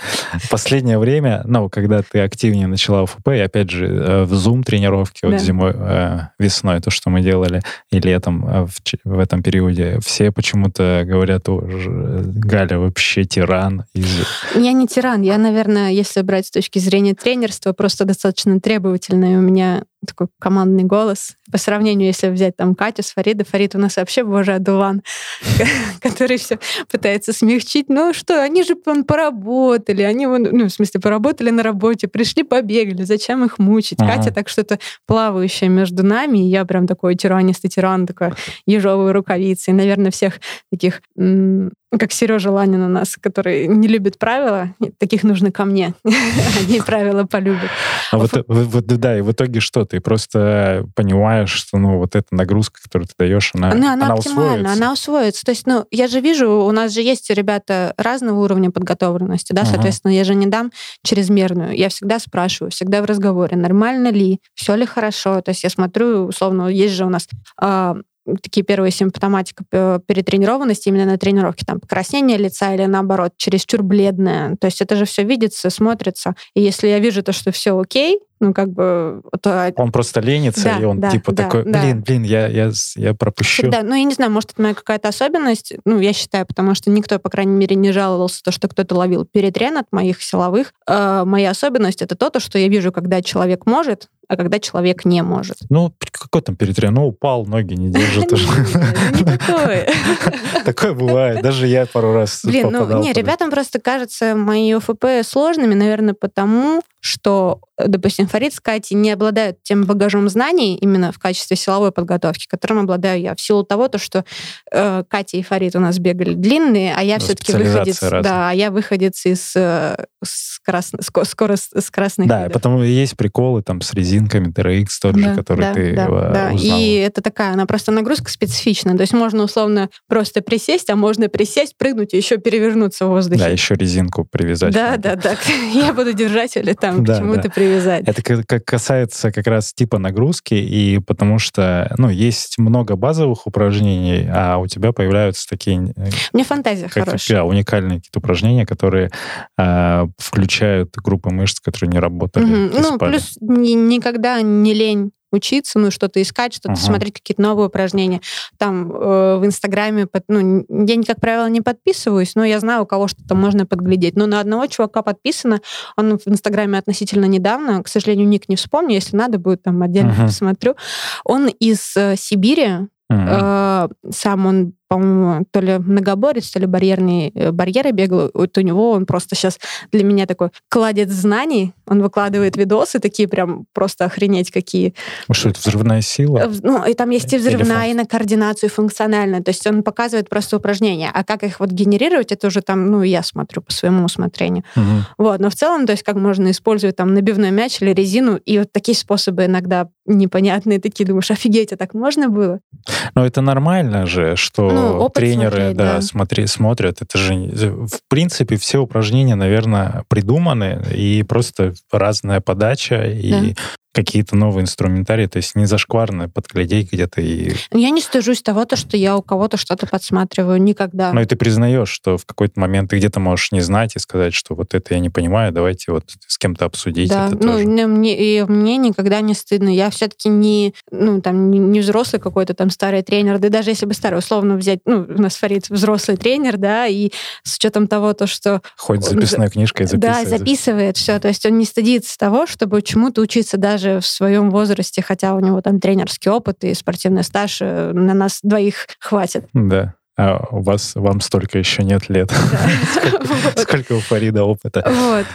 Последнее время, ну, когда ты активнее начала ФП, и опять же, э, в Zoom тренировки вот зимой, э, весной, то, что мы делали, и летом э, в этом периоде, все почему-то говорят, Галя вообще тиран. Из... Я не тиран. Я, наверное, если брать с точки зрения тренерства, просто достаточно требовательная. У меня такой командный голос. По сравнению, если взять там Катю с Фарида, Фарид у нас вообще боже одуван, который все пытается смягчить. Ну что, они же поработали, они, ну, в смысле, поработали на работе, пришли, побегали, зачем их мучить? Катя так что-то плавающее между нами, и я прям такой тиранистый тиран, такой ежовые рукавицы. И, наверное, всех таких как Сережа Ланин у нас, который не любит правила, таких нужно ко мне. Они правила полюбят. А вот, вот, да, и в итоге что? Ты просто понимаешь, что, ну, вот эта нагрузка, которую ты даешь, она, она, она, она усвоится. Она усвоится. То есть, ну, я же вижу, у нас же есть ребята разного уровня подготовленности, да, соответственно, uh-huh. я же не дам чрезмерную. Я всегда спрашиваю, всегда в разговоре, нормально ли, все ли хорошо. То есть я смотрю, условно, есть же у нас а, такие первые симптоматика перетренированности именно на тренировке, там покраснение лица или наоборот, чересчур бледное. То есть это же все видится, смотрится. И если я вижу то, что все окей, ну, как бы... То... Он просто ленится, да, и он да, типа да, такой, блин, да. блин, я, я, я пропущу. Да, ну, я не знаю, может, это моя какая-то особенность, ну, я считаю, потому что никто, по крайней мере, не жаловался, то, что кто-то ловил перетрен от моих силовых. Э, моя особенность — это то, то, что я вижу, когда человек может, а когда человек не может. Ну, какой там перетрен? Ну, упал, ноги не держит. такое. Такое бывает. Даже я пару раз Блин, ну, не, ребятам просто кажется мои ОФП сложными, наверное, потому, что, допустим, Фарид с Катей не обладают тем багажом знаний именно в качестве силовой подготовки, которым обладаю я. В силу того, то, что э, Катя и Фарид у нас бегали длинные, а я все-таки выходец, да, а я выходец из э, с, красно, скоро с красных Да, видов. потому есть приколы там с резинками TRX тот да, же, который да, ты да, э, да. Узнала. И это такая, она просто нагрузка специфичная. То есть можно условно просто присесть, а можно присесть, прыгнуть и еще перевернуться в воздухе. Да, еще резинку привязать. Да, да, да. Я буду держать или там к чему-то да. Привязать. Это как касается как раз типа нагрузки, и потому что, ну, есть много базовых упражнений, а у тебя появляются такие... Э, меня фантазия как, хорошая. Да, уникальные какие-то упражнения, которые э, включают группы мышц, которые не работали. Угу. Ну, плюс ни, никогда не лень учиться, ну, что-то искать, что-то uh-huh. смотреть, какие-то новые упражнения. Там э, в Инстаграме, под, ну, я, как правило, не подписываюсь, но я знаю, у кого что-то можно подглядеть. Но на одного чувака подписано, он в Инстаграме относительно недавно, к сожалению, ник не вспомню, если надо будет, там отдельно uh-huh. посмотрю. Он из э, Сибири, Uh-huh. Сам он по-моему, то ли многоборец, то ли барьерные э, барьеры бегал. Вот у него он просто сейчас для меня такой кладет знаний. Он выкладывает видосы такие прям просто охренеть какие. Ну что, это взрывная сила? Э, ну, и там есть и взрывная, и на координацию, функциональная. То есть он показывает просто упражнения. А как их вот генерировать, это уже там, ну, я смотрю по своему усмотрению. Угу. Вот, но в целом, то есть как можно использовать там набивной мяч или резину, и вот такие способы иногда непонятные такие, думаешь, офигеть, а так можно было? Но это нормально же, что ну, тренеры смотреть, да, да. Смотри, смотрят. Это же, в принципе, все упражнения, наверное, придуманы, и просто разная подача, и какие-то новые инструментарии, то есть не зашкварно подглядеть где-то и... Я не стыжусь того, то, что я у кого-то что-то подсматриваю, никогда. Ну и ты признаешь, что в какой-то момент ты где-то можешь не знать и сказать, что вот это я не понимаю, давайте вот с кем-то обсудить да, это ну, тоже. не- мне, и мне никогда не стыдно. Я все-таки не, ну, там, не, взрослый какой-то там старый тренер, да даже если бы старый, условно взять, ну, у нас Фарид взрослый тренер, да, и с учетом того, то, что Хоть он записной книжкой да, записывать. записывает все. То есть он не стыдится того, чтобы чему-то учиться даже в своем возрасте, хотя у него там тренерский опыт и спортивный стаж э, на нас двоих хватит. Да. А у вас, вам столько еще нет лет. Сколько у Фарида опыта. Вот.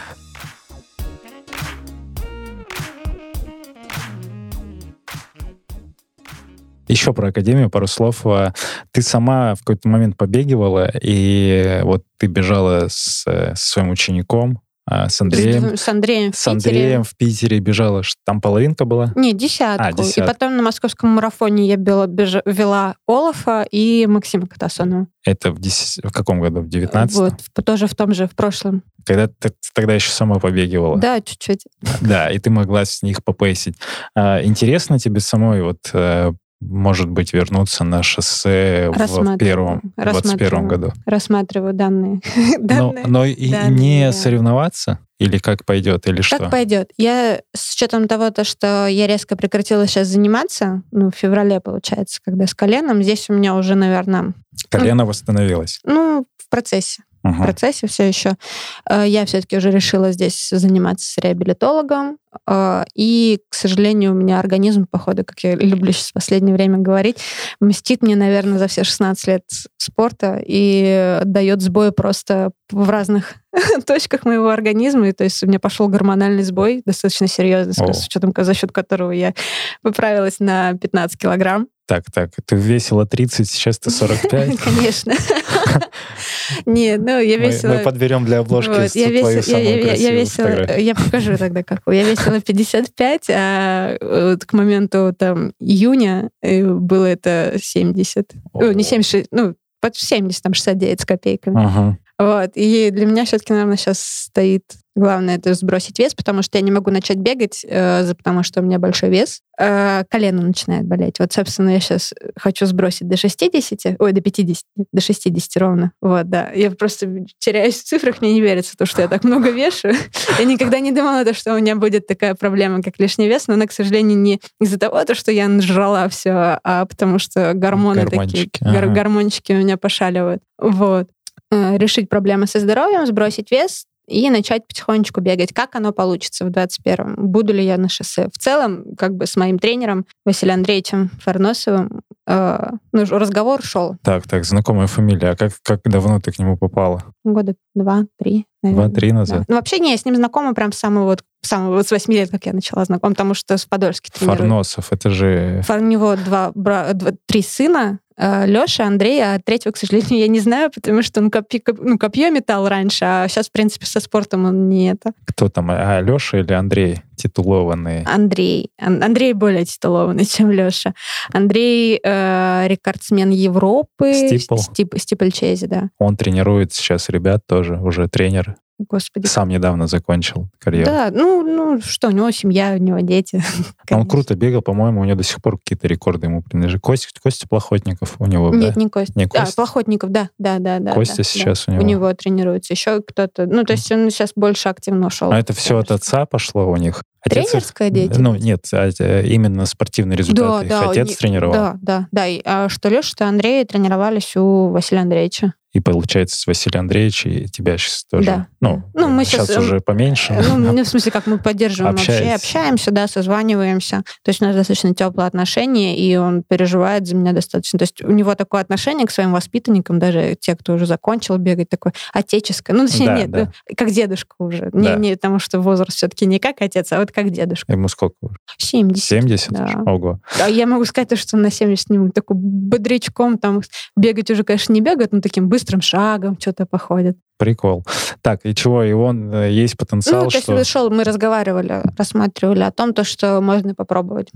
Еще про Академию пару слов. А, Ты сама в какой-то момент побегивала, и вот ты бежала с, э, со своим учеником, а, с Андреем. С, с Андреем в С Питере. Андреем в Питере бежала. Там половинка была? Не, десятку. А, десятку. И потом на московском марафоне я бела- бежа- вела Олафа и Максима Катасонова. Это в, дес- в каком году? В 19 Вот, в- тоже в том же, в прошлом. Когда ты ты тогда еще сама побегивала. Да, чуть-чуть. Да, и ты могла с них попейсить. А, Интересно тебе самой вот э, может быть, вернуться на шоссе в первом, в 21 Рассматриваю. году. Рассматриваю данные. Но, данные. но и данные, не соревноваться? Или как пойдет, или что? Как пойдет? Я с учетом того, то, что я резко прекратила сейчас заниматься, ну, в феврале, получается, когда с коленом, здесь у меня уже, наверное, Колено восстановилось. ну, в процессе. В Мгм. процессе все еще. Э, Я все-таки уже решила здесь заниматься с реабилитологом. э, И, к сожалению, у меня организм, походу, как я люблю сейчас в последнее время говорить, мстит мне, наверное, за все 16 лет спорта и дает сбой просто в разных точках моего организма. И, то есть у меня пошел гормональный сбой достаточно серьезный, О. с учетом, за счет которого я поправилась на 15 килограмм. Так, так, ты весила 30, сейчас ты 45. Конечно. Нет, ну я весила... мы подберем для обложки твою самую красивую я покажу тогда какую. Я весила 55, а к моменту там июня э, было это 70. О, не О. 76, ну, под 70, там 69 с копейками. Вот. И для меня все-таки, наверное, сейчас стоит главное это сбросить вес, потому что я не могу начать бегать, э, потому что у меня большой вес. Э, колено начинает болеть. Вот, собственно, я сейчас хочу сбросить до 60, ой, до 50, нет, до 60 ровно. Вот, да. Я просто теряюсь в цифрах, мне не верится, то, что я так много вешу. Я никогда не думала, то, что у меня будет такая проблема, как лишний вес, но она, к сожалению, не из-за того, то, что я нажрала все, а потому что гормоны такие, Гормончики, у меня пошаливают. Вот э, решить проблемы со здоровьем, сбросить вес и начать потихонечку бегать. Как оно получится в 21-м? Буду ли я на шоссе? В целом, как бы с моим тренером Василием Андреевичем Фарносовым э, ну, разговор шел Так, так, знакомая фамилия. А как, как давно ты к нему попала? года два-три, наверное. Два-три назад? Да. Ну, вообще, не, я с ним знакома прям с самого вот, с самого вот с 8 лет, как я начала знаком, потому что с Подольски тренирует. Фарносов, это же... Фар- У него два, бра- два- три сына, Леша, Андрей, а третьего, к сожалению, я не знаю, потому что он копье, коп- ну, копье метал раньше, а сейчас, в принципе, со спортом он не это. Кто там, а, Леша или Андрей? Титулованные. Андрей. Ан- Андрей более титулованный, чем Леша. Андрей э, рекордсмен Европы. Стипл. Стип, стипльчези, да. Он тренирует сейчас ребят тоже, уже тренер. Господи. Сам недавно закончил карьеру. Да, ну, ну что, у него семья, у него дети. А Он круто бегал, по-моему, у него до сих пор какие-то рекорды ему принадлежат. Костя, Костя Плохотников у него, Нет, да? не Костя. Не А, Костя? Плохотников, да, да, да, да. Костя да, сейчас да. у У него. него тренируется. Еще кто-то. Ну, то есть он сейчас больше активно ушел. А это все от отца пошло у них? Отец их- Тренерская деятельность? Ну, нет, а, э, именно спортивные результаты. их отец они- тренировал. Да, да, да. И, а что Леша, что Андрей тренировались у Василия Андреевича. И получается, с Василием Андреевичем и тебя сейчас тоже. Да. Ну, Ну, мы сейчас, щас, уже поменьше. Ну, ну, в смысле, как мы поддерживаем вообще, Общаетесь. общаемся, да, созваниваемся. То есть у нас достаточно теплые отношения, и он переживает за меня достаточно. То есть у него такое отношение к своим воспитанникам, даже те, кто уже закончил бегать, такое отеческое. Ну, точнее, Да, нет, да. ну, как дедушка уже. Да. Не, не потому что возраст все-таки не как отец, а вот как дедушка. Ему сколько? уже? 70. 70? Да. Ого. А я могу сказать, то, что на 70 ним такой бодрячком, там бегать уже, конечно, не бегают, но таким быстрым шагом что-то походит. Прикол. Так, и чего? И он э, есть потенциал, ну, то есть что... шел, мы разговаривали, рассматривали о том, то, что можно попробовать.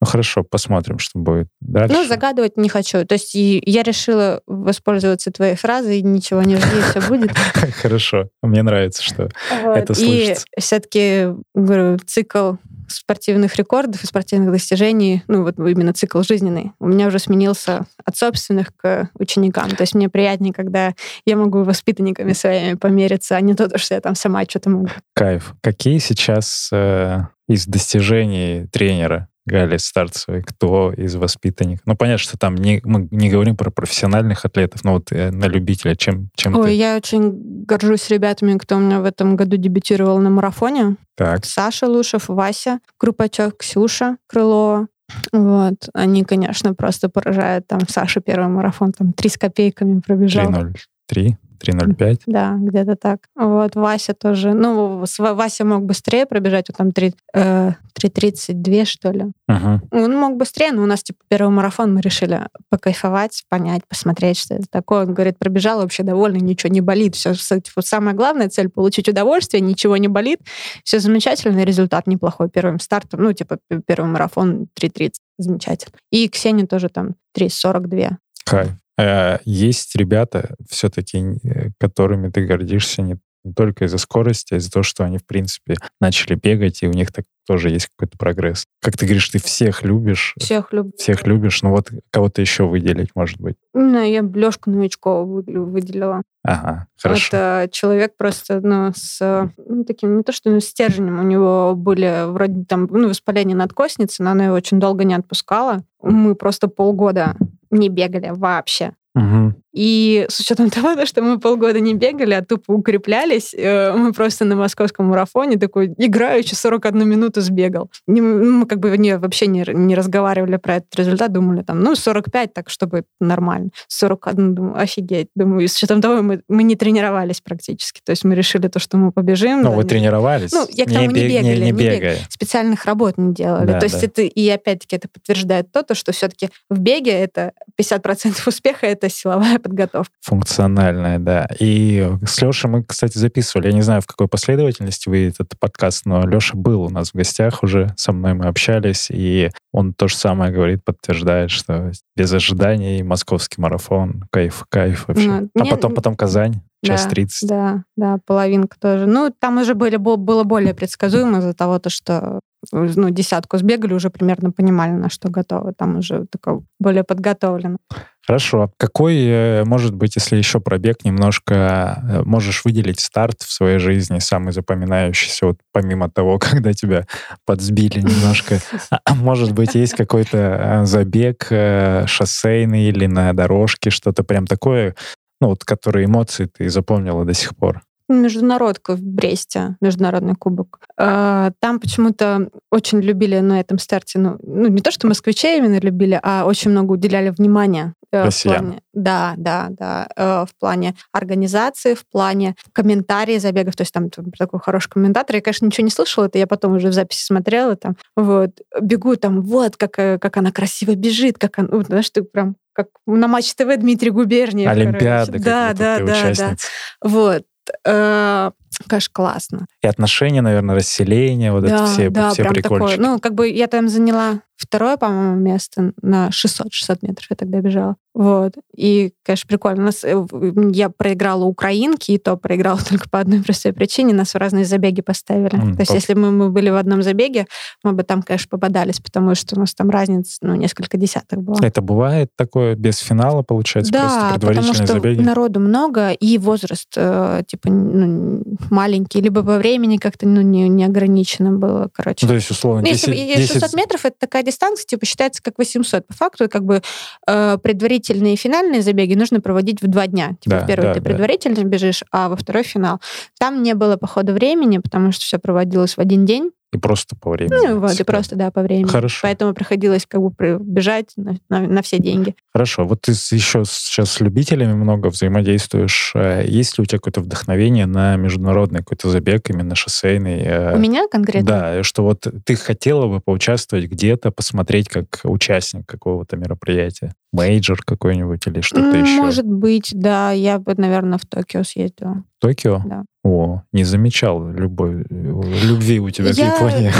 Ну, хорошо, посмотрим, что будет дальше. Ну, загадывать не хочу. То есть и я решила воспользоваться твоей фразой, ничего не жди, все будет. Хорошо. Мне нравится, что. Это И слышится. все-таки, говорю, цикл спортивных рекордов и спортивных достижений, ну вот именно цикл жизненный, у меня уже сменился от собственных к ученикам. То есть мне приятнее, когда я могу воспитанниками своими помериться, а не то, что я там сама что-то могу. Кайф. Какие сейчас э, из достижений тренера Гали Старцевой, кто из воспитанников? Ну, понятно, что там не, мы не говорим про профессиональных атлетов, но вот э, на любителя, чем, чем Ой, ты? я очень горжусь ребятами, кто у меня в этом году дебютировал на марафоне. Так. Саша Лушев, Вася Крупачев, Ксюша Крылова. Вот. Они, конечно, просто поражают. Там Саша первый марафон, там три с копейками пробежал. 3.03? 3.05? Да, где-то так. Вот Вася тоже. Ну, Вася мог быстрее пробежать, вот там 3, э, 3.32, что ли. Угу. Он мог быстрее, но у нас, типа, первый марафон мы решили покайфовать, понять, посмотреть, что это такое. Он говорит, пробежал вообще довольный, ничего не болит. Все, типа, самая главная цель — получить удовольствие, ничего не болит. Все замечательно, результат неплохой первым стартом. Ну, типа, первый марафон 3.30. Замечательно. И Ксения тоже там 3.42. Кайф. Э, есть ребята все-таки, э, которыми ты гордишься не, не только из-за скорости, а из-за того, что они, в принципе, начали бегать, и у них так тоже есть какой-то прогресс. Как ты говоришь, ты всех любишь. Всех люблю. Всех любишь, но вот кого-то еще выделить, может быть. Ну, я Лешку Новичкова выделила. Ага, хорошо. Это человек просто, ну, с ну, таким, не то что ну, стержнем, у него были вроде там, ну, воспаление надкосницы, но она его очень долго не отпускала. Мы просто полгода не бегали вообще. Угу. И с учетом того, что мы полгода не бегали, а тупо укреплялись, э, мы просто на московском марафоне такой играючи 41 минуту сбегал. Мы как бы не, вообще не, не разговаривали про этот результат, думали там, ну, 45, так чтобы нормально. 41, думаю, офигеть. Думаю, и с учетом того, мы, мы не тренировались практически. То есть мы решили то, что мы побежим. Ну, да, вы не... тренировались? Ну, я к тому не, не бегали. Не, не, не бегали. Специальных работ не делали. Да, то есть да. это, и опять-таки это подтверждает то, то что все-таки в беге это 50% успеха, это силовая подготовка. Функциональная, да. И с Лешей мы, кстати, записывали. Я не знаю, в какой последовательности вы этот подкаст, но Леша был у нас в гостях уже, со мной мы общались, и он то же самое говорит, подтверждает, что без ожиданий московский марафон, кайф, кайф вообще. Ну, а не- потом, потом Казань, час Да, 30. Да, да, половинка тоже. Ну, там уже были, было более предсказуемо из-за того, то, что ну, десятку сбегали, уже примерно понимали, на что готовы. Там уже такое более подготовлено. Хорошо. Какой, э, может быть, если еще пробег немножко, э, можешь выделить старт в своей жизни, самый запоминающийся, вот помимо того, когда тебя подсбили немножко? А, Может быть, есть какой-то э, забег э, шоссейный или на дорожке, что-то прям такое, ну вот, которые эмоции ты запомнила до сих пор? Международка в Бресте, международный кубок. Э, Там почему-то очень любили на этом старте, ну, ну, не то, что москвичей именно любили, а очень много уделяли внимания. э, в Россиян. плане- да, да, да. э, В плане организации, в плане комментариев забегов. То есть там т- такой хороший комментатор. Я, конечно, ничего не слышала, это я потом уже в записи смотрела. Там, вот, бегу там, вот, как, э, как она красиво бежит, как она, вот, знаешь, ты прям как на Матч ТВ Дмитрий Губерниев. короче. Олимпиады, как Да, да, да, да. Вот. Э, Конечно, классно. И отношения, наверное, расселение, вот да, это все, да, все прям такое. прикольчики. Ну, как бы я там заняла второе, по-моему, место на 600, 600 метров я тогда бежала. Вот. И, конечно, прикольно. У Нас, э, я проиграла украинки, и то проиграла только по одной простой причине. Нас в разные забеги поставили. М, То есть, если бы мы были в одном забеге, мы бы там, конечно, попадались, потому что у нас там разница, ну, несколько десяток было. Это бывает такое без финала, получается, просто Да, потому предварительные что забеги? народу много, и возраст, э, типа, ну, маленький, либо по времени как-то, ну, не, не ограничено было, короче. Ну, то есть, условно, Ну, если 10, если 600 метров это такая дистанция, типа считается как 800. По факту, как бы э, предварительные и финальные забеги нужно проводить в два дня. Типа Да, в первый да, ты да. предварительно бежишь, а во второй финал. Там не было по ходу времени, потому что все проводилось в один день. И просто по времени. Ну, вот, и просто, да, по времени. Хорошо. Поэтому приходилось как бы бежать на, на- на все деньги. Хорошо. Вот ты еще сейчас с любителями много взаимодействуешь. Э, Есть ли у тебя какое-то вдохновение на международный какой-то забег, именно шоссейный? э, У меня конкретно? Да, что вот ты хотела бы поучаствовать где-то, посмотреть как участник какого-то мероприятия. Мейджор какой-нибудь или что-то еще? Может быть, да. Я бы, наверное, в Токио съездила. Токио? Да. О, не замечал любой, любви у тебя я, к Японии.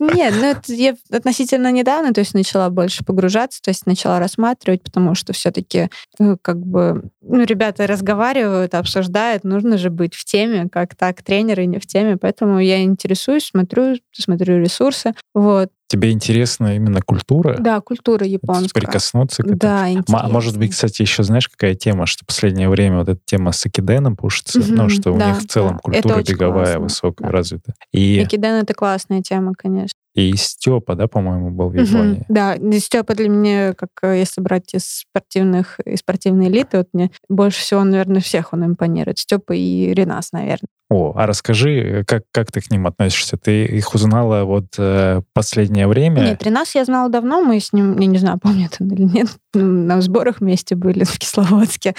Ну, нет, ну это я относительно недавно, то есть начала больше погружаться, то есть начала рассматривать, потому что все-таки ну, как бы ну, ребята разговаривают, обсуждают, нужно же быть в теме, как так тренеры не в теме, поэтому я интересуюсь, смотрю, смотрю ресурсы, вот. Тебе интересна именно культура? Да, культура японская. Прикоснуться к этому? Да, интересно. Может быть, кстати, еще знаешь, какая тема, что в последнее время вот эта тема с Акиденом пушится, угу, ну, что да, у них в целом да. культура беговая классно, высокая, да. развита. И... Акиден — это классная тема, конечно. И Степа, да, по-моему, был в Японии. Угу, да, Степа для меня, как э, если брать из спортивных, из спортивной элиты, вот мне больше всего, наверное, всех он импонирует. Степа и Ренас, наверное. О, а расскажи, как, как ты к ним относишься? Ты их узнала вот э, последнее время? Нет, Ренас я знала давно, мы с ним, я не знаю, помнит он или нет, на сборах вместе были в Кисловодске.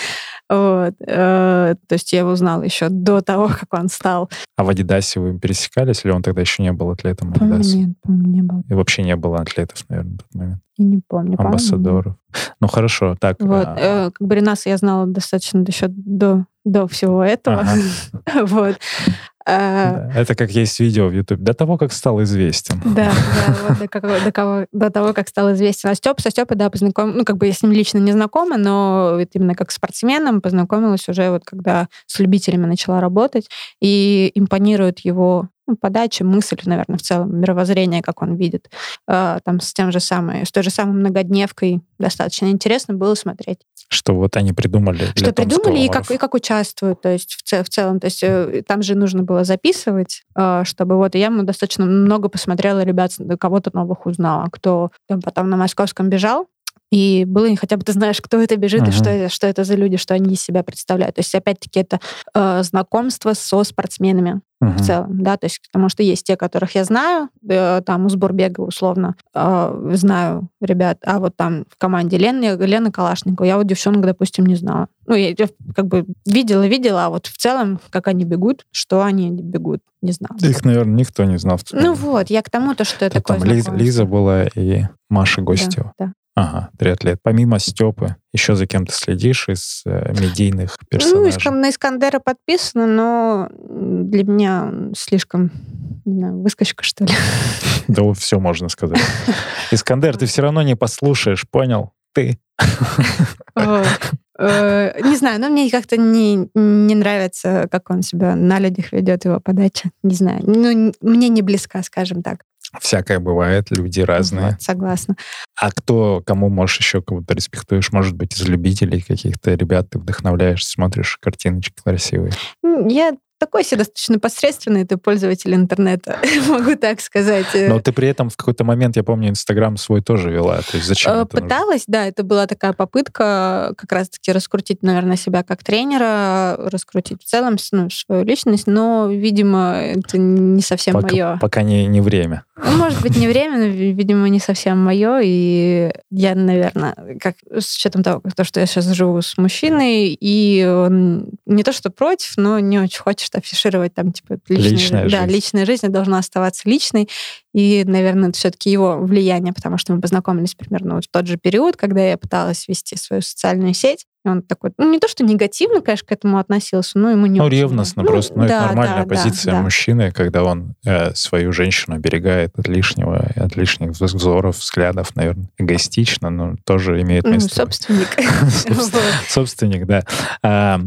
Вот. Э, то есть я его узнала еще до того, как он стал. А в Адидасе вы пересекались, или он тогда еще не был атлетом Адидаса? Нет, по-моему, не был. И вообще не было атлетов, наверное, в тот момент. Я не помню. Амбассадоров. Ну хорошо, так. Вот, а... э, как бы Ренаса я знала достаточно еще до, до всего этого. Ага. вот. Да, это как есть видео в YouTube. До того, как стал известен. Да, да, вот до, какого, до, кого, до того, как стал известен. А Степ, со Степой, да, познаком... Ну, как бы я с ним лично не знакома, но вот именно как спортсменом познакомилась уже вот когда с любителями начала работать. И импонирует его ну, подача, мысль, наверное, в целом, мировоззрение, как он видит. Э, там с тем же самой, с той же самой многодневкой достаточно интересно было смотреть. Что вот они придумали. Что придумали и как, и как участвуют, то есть в, цел, в целом. То есть э, там же нужно было записывать, э, чтобы вот, и я достаточно много посмотрела ребят, кого-то новых узнала, кто там потом на московском бежал, и было хотя бы ты знаешь, кто это бежит uh-huh. и что это, что это за люди, что они из себя представляют. То есть, опять-таки, это э, знакомство со спортсменами uh-huh. в целом, да, то есть, потому что есть те, которых я знаю, э, там, у сборбега условно, э, знаю ребят, а вот там в команде Лены, Лены Калашникова, я вот девчонок, допустим, не знаю. Ну, я, я как бы видела-видела, а вот в целом, как они бегут, что они бегут, не знаю. Их, наверное, никто не знал. Ну вот, я к тому, то, что это такое Там Лиза, Лиза была и Маша Гостева. Да, да. Ага, триатлет. Помимо Степы, еще за кем то следишь из э, медийных персонажей? Ну, на Искандера подписано, но для меня слишком не знаю, выскочка, что ли. Да все можно сказать. Искандер, ты все равно не послушаешь, понял? Ты. Э, не знаю, но мне как-то не, не нравится, как он себя на людях ведет, его подача. Не знаю. Ну, мне не близка, скажем так. Всякое бывает, люди разные. Вот, согласна. А кто, кому можешь еще кого-то респектуешь? Может быть, из любителей каких-то ребят ты вдохновляешься, смотришь картиночки красивые? Я такой себе достаточно посредственный ты пользователь интернета, могу так сказать. Но ты при этом в какой-то момент, я помню, Инстаграм свой тоже вела. То есть зачем э, Пыталась, да, это была такая попытка как раз-таки раскрутить, наверное, себя как тренера, раскрутить в целом ну, свою личность, но, видимо, это не совсем пока, мое. Пока не, не время. Ну, может быть, не время, но, видимо, не совсем мое, и я, наверное, как с учетом того, что я сейчас живу с мужчиной, и он не то что против, но не очень хочет хочет афишировать там, типа, личная, личная да, жизнь. личная жизнь должна оставаться личной. И, наверное, это все-таки его влияние, потому что мы познакомились примерно вот в тот же период, когда я пыталась вести свою социальную сеть. И он такой, ну, не то, что негативно, конечно, к этому относился, но ему не Ну, очень. ревностно ну, просто. Ну, да, это нормальная да, позиция да, мужчины, когда он э, свою женщину оберегает от лишнего, от лишних взоров, взглядов, наверное. Эгоистично, но тоже имеет ну, место. Собственник. Собственник, да.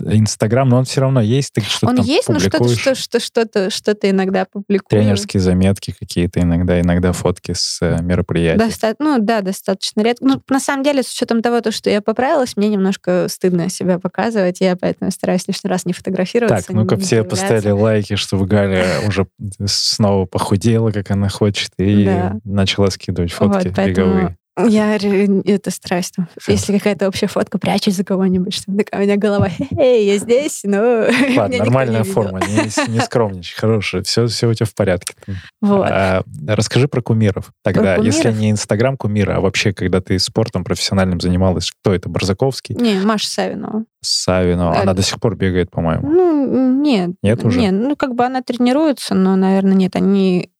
Инстаграм, но он все равно есть, ты что-то Он есть, но что-то, что, что, что-то, что-то иногда публикую. Тренерские заметки какие-то иногда, иногда фотки с э, мероприятий. Доста- ну да, достаточно редко. Ну, на самом деле, с учетом того, то, что я поправилась, мне немножко стыдно себя показывать, я поэтому стараюсь лишний раз не фотографироваться. Так, ну-ка все поставили лайки, чтобы Галя уже снова похудела, как она хочет, и да. начала скидывать фотки вот, беговые. Я это страсть. Там, если какая-то общая фотка, прячусь за кого-нибудь, что у меня голова, эй, я здесь, но... Ладно, нормальная форма, не, не скромничай, хорошая, все, все у тебя в порядке. Вот. А, расскажи про кумиров тогда, про если не Инстаграм кумира, а вообще, когда ты спортом профессиональным занималась, кто это, Барзаковский? Не, Маша Савинова. Савинова, она до сих пор бегает, по-моему. Ну, нет. Нет уже? Нет, ну, как бы она тренируется, но, наверное, нет, они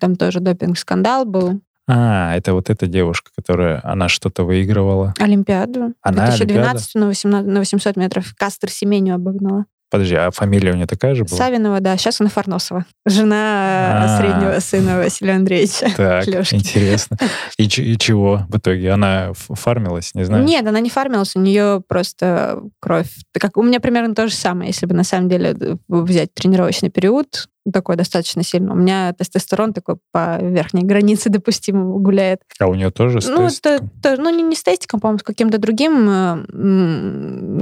там тоже допинг-скандал был. А, это вот эта девушка, которая, она что-то выигрывала. Олимпиаду. Она 2012 на, 18, на 800 метров. Кастер Семеню обогнала. Подожди, а фамилия у нее такая же была? Савинова, да. Сейчас она Фарносова. Жена А. среднего сына Василия Андреевича. Так, интересно. И, и чего в итоге? Она фармилась, не знаю? Нет, она не фармилась, у нее просто кровь. Как у меня примерно то же самое, если бы на самом деле д- взять тренировочный период, такой достаточно сильный. У меня тестостерон такой по верхней границе допустимого гуляет. А у нее тоже с Ну, это, то- ну, не, не с тестиком, по-моему, с каким-то другим э,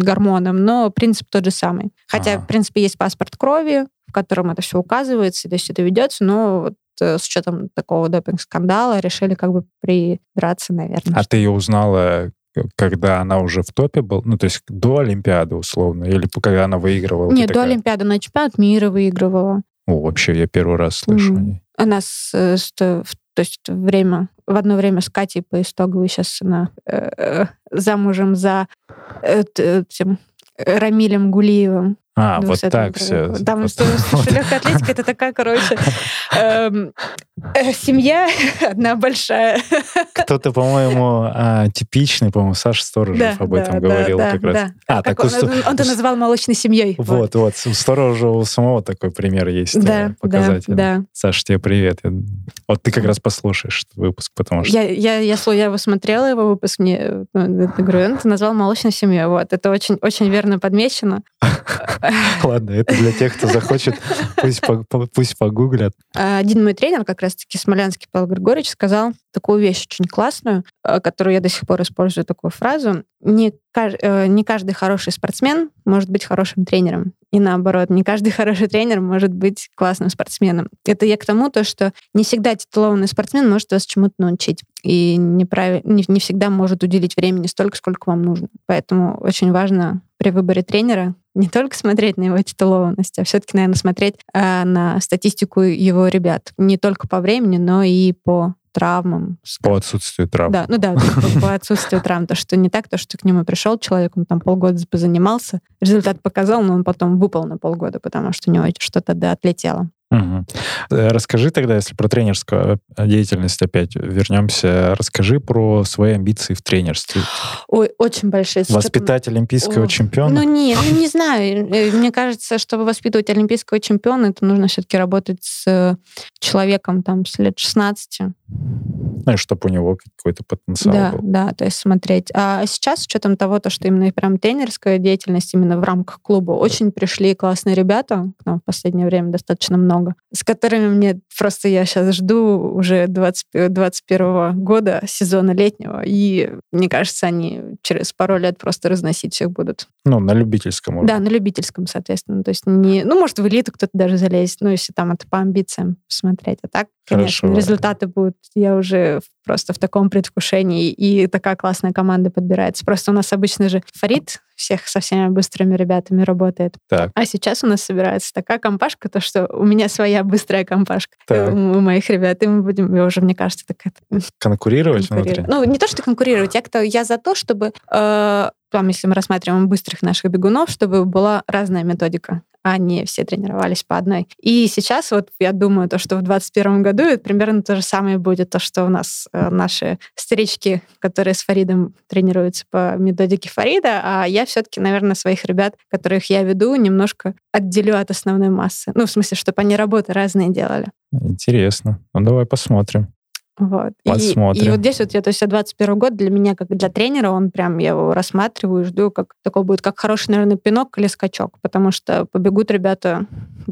гормоном, но принцип тот же самый. Хотя, Ага. в принципе, есть паспорт крови, в котором это все указывается, то есть это ведется, но вот э, с учетом такого допинг-скандала решили как бы придраться, наверное. А ты ее узнала, э, когда она уже в топе была? Ну, то есть до Олимпиады, условно? Или когда она выигрывала? Нет, до такая, Олимпиады на чемпионат мира выигрывала. О, вообще, я первый раз слышу. ней. Она с, с то, есть время, в одно время с Катей Поистоговой сейчас она э, э, замужем за э, т- этим э, Рамилем Гулиевым. А, вот 200 так все. Там что, что легкая атлетика, это такая, короче, эм, э, семья одна большая. Кто-то, по-моему, а, типичный, по-моему, Саша Сторожев Да, об этом да, говорил да, как да, раз. да. А, так Как у он, Сто- он-то назвал молочной семьей. Вот, вот, у Сторожева у самого такой пример есть. э, Да, да, показательный. да. Саша, тебе привет. Я- Вот ты как раз послушаешь выпуск, потому что... Я, я, я, сло- я его смотрела, его выпуск, мне э, я говорю, ты назвал молочной семьей. Вот, это очень, очень верно подмечено. Ладно, это для тех, кто захочет, пусть, по- по- пусть погуглят. А Один мой тренер, как раз-таки смолянский Павел Григорьевич, сказал такую вещь очень классную, э, которую я до сих пор использую, такую фразу. Э, не каждый хороший спортсмен может быть хорошим тренером. И наоборот, не каждый хороший тренер может быть классным спортсменом. Это я к тому, то, что не всегда титулованный спортсмен может вас чему-то научить. И неправи- не, не всегда может уделить времени столько, сколько вам нужно. Поэтому очень важно при выборе тренера не только смотреть на его титулованность, а все-таки, наверное, смотреть э, на статистику его ребят. Не только по времени, но и по травмам. По отсутствию травм. Да, ну да, по, по отсутствию травм. То, что не так, то, что к нему пришел человек, он там полгода позанимался, результат показал, но он потом выпал на полгода, потому что у него что-то да, отлетело. Э, Расскажи тогда, если про тренерскую э, деятельность опять вернемся, расскажи про свои амбиции в тренерстве. Ой, очень большие. учетом- Воспитать олимпийского О, чемпиона? Ну, не, ну, не знаю. Э, Мне кажется, чтобы воспитывать олимпийского чемпиона, это нужно все-таки работать с человеком там с лет 16. Ну, чтобы у него какой-то потенциал Да, был. да, то есть смотреть. А сейчас, с учетом того, то, что именно прям тренерская деятельность именно в рамках клуба, очень пришли классные ребята, к нам в последнее время достаточно много, с которыми мне просто я сейчас жду уже 20, 21 года, сезона летнего, и мне кажется, они через пару лет просто разносить всех будут. Ну, на любительском уровне. Да, на любительском, соответственно. То есть не, ну, может, в элиту кто-то даже залезет, ну, если там это по амбициям посмотреть. А так, конечно, Хорошо. результаты будут. Я уже просто в таком предвкушении, и такая классная команда подбирается. Просто у нас обычно же Фарид всех со всеми быстрыми ребятами работает. Так. А сейчас у нас собирается такая компашка, то что у меня своя быстрая компашка Так. у моих ребят, и мы будем, я уже, мне кажется, так это Конкурировать внутри? конкурировать. Ну, не то, что конкурировать, я, кто, я за то, чтобы, э, там, если мы рассматриваем быстрых наших бегунов, чтобы была разная методика а не все тренировались по одной. И сейчас вот я думаю, то, что в 2021 году это примерно то же самое будет, то, что у нас э, наши старички, которые с Фаридом тренируются по методике Фарида, а я все-таки, наверное, своих ребят, которых я веду, немножко отделю от основной массы. Ну, в смысле, чтобы они работы разные делали. Интересно. Ну, давай посмотрим. Вот. И, Посмотрим. и вот здесь вот я, то есть 21 год для меня, как для тренера, он прям, я его рассматриваю и жду, как такой будет, как хороший, наверное, пинок или скачок, потому что побегут ребята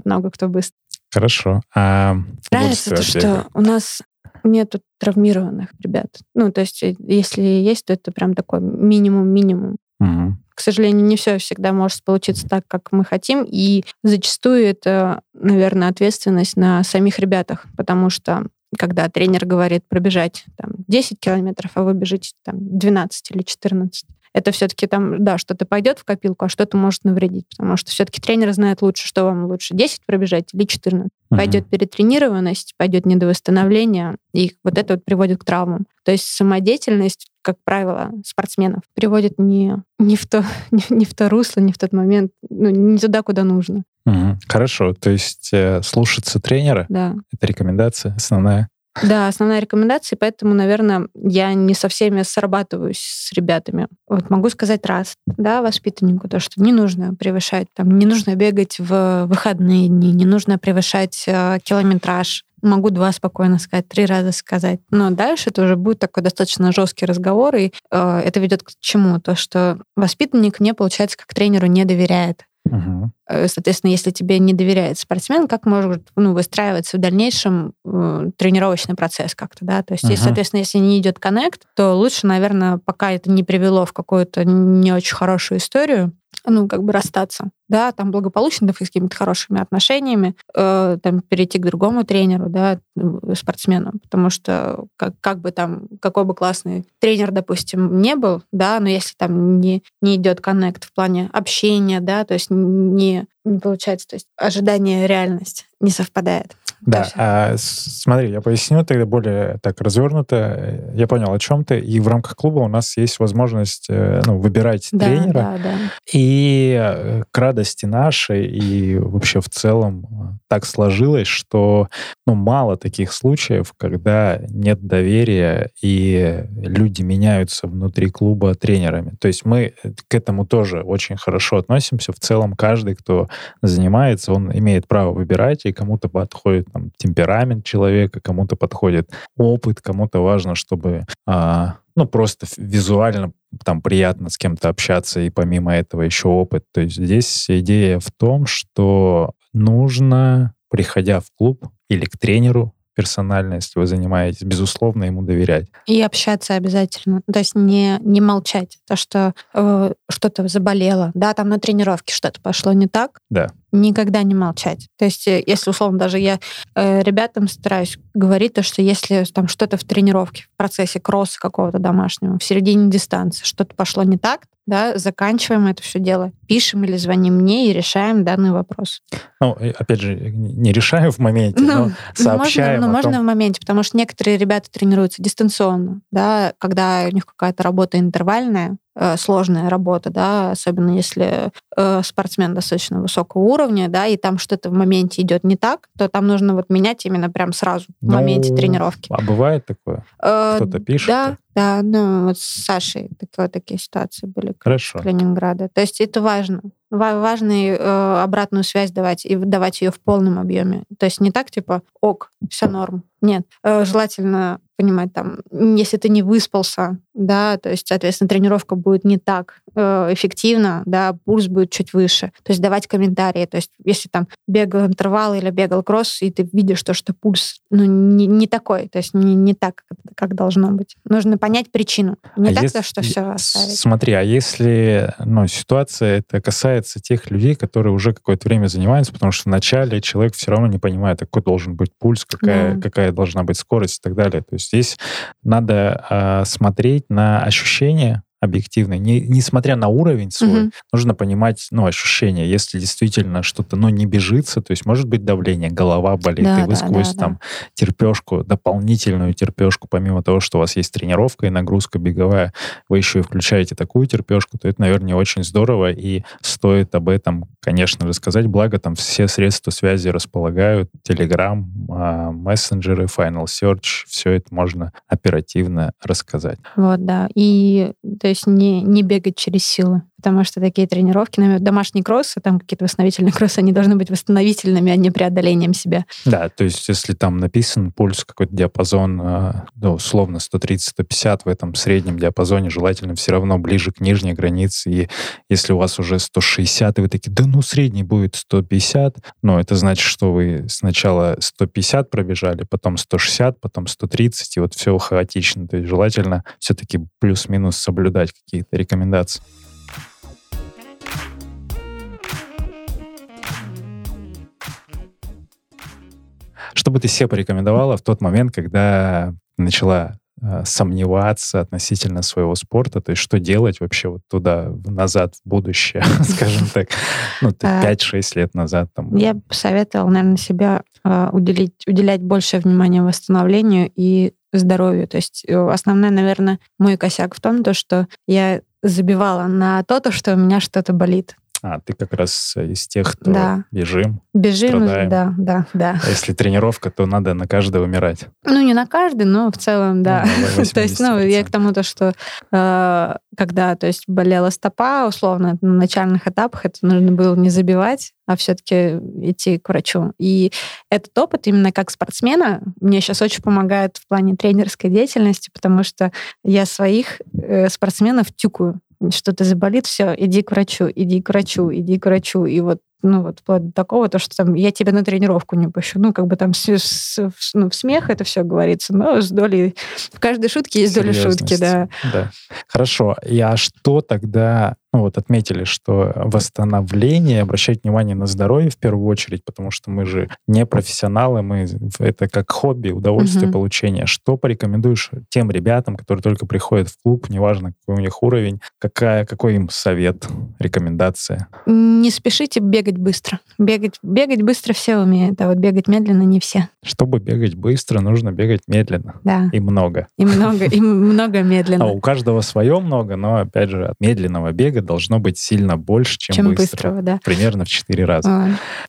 много кто быстро. Хорошо. А Нравится то, что у нас нету травмированных ребят. Ну, то есть э, если есть, то это прям такой минимум-минимум. Мгм. К сожалению, не все всегда может получиться так, как мы хотим, и зачастую это, наверное, ответственность на самих ребятах, потому что когда тренер говорит пробежать там, 10 километров, а вы бежите там, 12 или 14, это все-таки там, да, что-то пойдет в копилку, а что-то может навредить, потому что все-таки тренер знает лучше, что вам лучше, 10 пробежать или 14. Мгм. Пойдет перетренированность, пойдет недовосстановление, и вот это вот приводит к травмам. То есть самодеятельность, как правило, спортсменов приводит не, не, в, то, не, не в то русло, не в тот момент, ну, не туда, куда нужно. Мгм. Хорошо. То есть э, слушаться тренера Да. — это рекомендация основная. Да, основная рекомендация, поэтому, наверное, я не со всеми срабатываюсь с ребятами. Вот могу сказать раз, да, воспитаннику, то, что не нужно превышать, там, не нужно бегать в выходные дни, не нужно превышать э, километраж, могу два спокойно сказать, три раза сказать. Но дальше это уже будет такой достаточно жесткий разговор, и э, это ведет к чему? То, что воспитанник мне, получается, как тренеру не доверяет. Угу. Соответственно, если тебе не доверяет спортсмен, как может ну, выстраиваться в дальнейшем э, тренировочный процесс как-то, да? То есть, угу. если, соответственно, если не идет коннект, то лучше, наверное, пока это не привело в какую-то не очень хорошую историю, ну, как бы расстаться, да, там благополучно, да, с какими-то хорошими отношениями, э, там, перейти к другому тренеру, да, э, спортсмену, потому что как, как бы там, какой бы классный тренер, допустим, не был, да, но если там не, не идет коннект в плане общения, да, то есть не, не получается, то есть ожидание реальность не совпадает. Да, а, смотри, я поясню тогда более так развернуто. Я понял, о чем ты. И в рамках клуба у нас есть возможность э, ну, выбирать да, тренера. Да, да. И э, к радости нашей и вообще в целом э, так сложилось, что ну, мало таких случаев, когда нет доверия и люди меняются внутри клуба тренерами. То есть мы к этому тоже очень хорошо относимся. В целом каждый, кто занимается, он имеет право выбирать, и кому-то подходит там, темперамент человека, кому-то подходит опыт, кому-то важно, чтобы а, ну, просто визуально там приятно с кем-то общаться, и помимо этого еще опыт. То есть здесь идея в том, что нужно, приходя в клуб или к тренеру, персонально, если вы занимаетесь, безусловно, ему доверять. И общаться обязательно. То есть не, не молчать. То, что э, что-то заболело, да, там на тренировке что-то пошло не так. Да. Никогда не молчать. То есть, э, если, условно, даже я э, ребятам стараюсь говорить, то, что если там что-то в тренировке, в процессе кросса какого-то домашнего, в середине дистанции, что-то пошло не так, да, заканчиваем это все дело, пишем или звоним мне и решаем данный вопрос. Ну, опять же, не решаем в моменте, ну, но сообщаем. Можно, ну, можно том... в моменте, потому что некоторые ребята тренируются дистанционно, да, когда у них какая-то работа интервальная, Э, сложная работа, да, особенно если э, спортсмен достаточно высокого уровня, да, и там что-то в моменте идет не так, то там нужно вот менять именно прям сразу в ну, моменте тренировки. А бывает такое? Э, Кто-то пишет? Да, да, ну вот с Сашей такие, такие ситуации были. Хорошо. Калининграда. То есть это важно. Важно э, обратную связь давать и давать ее в полном объеме. То есть не так типа ок, все норм. Нет, э, желательно понимать там, если ты не выспался, да, то есть, соответственно, тренировка будет не так э, эффективна, да, пульс будет чуть выше. То есть давать комментарии. То есть если там бегал интервал или бегал кросс, и ты видишь то, что пульс ну, не, не такой, то есть не, не так, как, как должно быть. Нужно понять причину. Не а так, если, что все оставить. Смотри, а если ну, ситуация это касается тех людей, которые уже какое-то время занимаются, потому что вначале человек все равно не понимает, какой должен быть пульс, какая, да. какая должна быть скорость и так далее. То есть здесь надо э, смотреть на ощущения, объективной. Не, несмотря на уровень свой, угу. нужно понимать, ну, ощущения. Если действительно что-то, ну, не бежится, то есть может быть давление, голова болит, да, и вы да, сквозь да, там да. терпешку, дополнительную терпешку, помимо того, что у вас есть тренировка и нагрузка беговая, вы еще и включаете такую терпешку, то это, наверное, не очень здорово, и стоит об этом, конечно же, сказать. Благо, там все средства связи располагают, Telegram, а, мессенджеры, Final Search, все это можно оперативно рассказать. Вот, да. И то есть не, не бегать через силы потому что такие тренировки, например, домашние кроссы, там какие-то восстановительные кроссы, они должны быть восстановительными, а не преодолением себя. Да, то есть если там написан пульс, какой-то диапазон, а, ну, условно 130-150 в этом среднем диапазоне, желательно все равно ближе к нижней границе, и если у вас уже 160, и вы такие, да ну средний будет 150, но это значит, что вы сначала 150 пробежали, потом 160, потом 130, и вот все хаотично, то есть желательно все-таки плюс-минус соблюдать какие-то рекомендации. Что бы ты себе порекомендовала в тот момент, когда начала э, сомневаться относительно своего спорта, то есть что делать вообще вот туда, назад, в будущее, скажем так, ну, 5-6 а, лет назад. Там. Я посоветовала, наверное, себя э, уделить, уделять больше внимания восстановлению и здоровью. То есть э, основной, наверное, мой косяк в том, то, что я забивала на то, то, что у меня что-то болит. А, ты как раз из тех, кто Да. бежим. Бежим, Страдаем. да, да, да. А если тренировка, то надо на каждого умирать. Ну, не на каждый, но в целом, да. Ну, То есть, ну, я 80%. к тому, то, что э, когда, то есть, болела стопа, условно, на начальных этапах это нужно было не забивать, а все-таки идти к врачу. И этот опыт именно как спортсмена мне сейчас очень помогает в плане тренерской деятельности, потому что я своих э, спортсменов тюкаю. Что-то заболит, все, иди к врачу, иди к врачу, иди к врачу. И вот ну вот вплоть до такого, то, что там я тебя на тренировку не пущу. Ну, как бы там с, с- ну, в смех это все говорится, но с долей... В каждой шутке есть доля шутки, да. Да. Хорошо. И а что тогда, вот отметили, что восстановление, обращать внимание на здоровье в первую очередь, потому что мы же не профессионалы, мы это как хобби, удовольствие Мгм. получения. Что порекомендуешь тем ребятам, которые только приходят в клуб, неважно какой у них уровень, какая, какой им совет, рекомендация? Не спешите бегать быстро. Бегать, бегать быстро все умеют, а вот бегать медленно не все. Чтобы бегать быстро, нужно бегать медленно Да. и много. И много, и много А медленно. у каждого свое много, но, опять же, от медленного бега должно быть сильно больше, чем, Чем быстрого. быстрого, да. Примерно в 4 раза. А,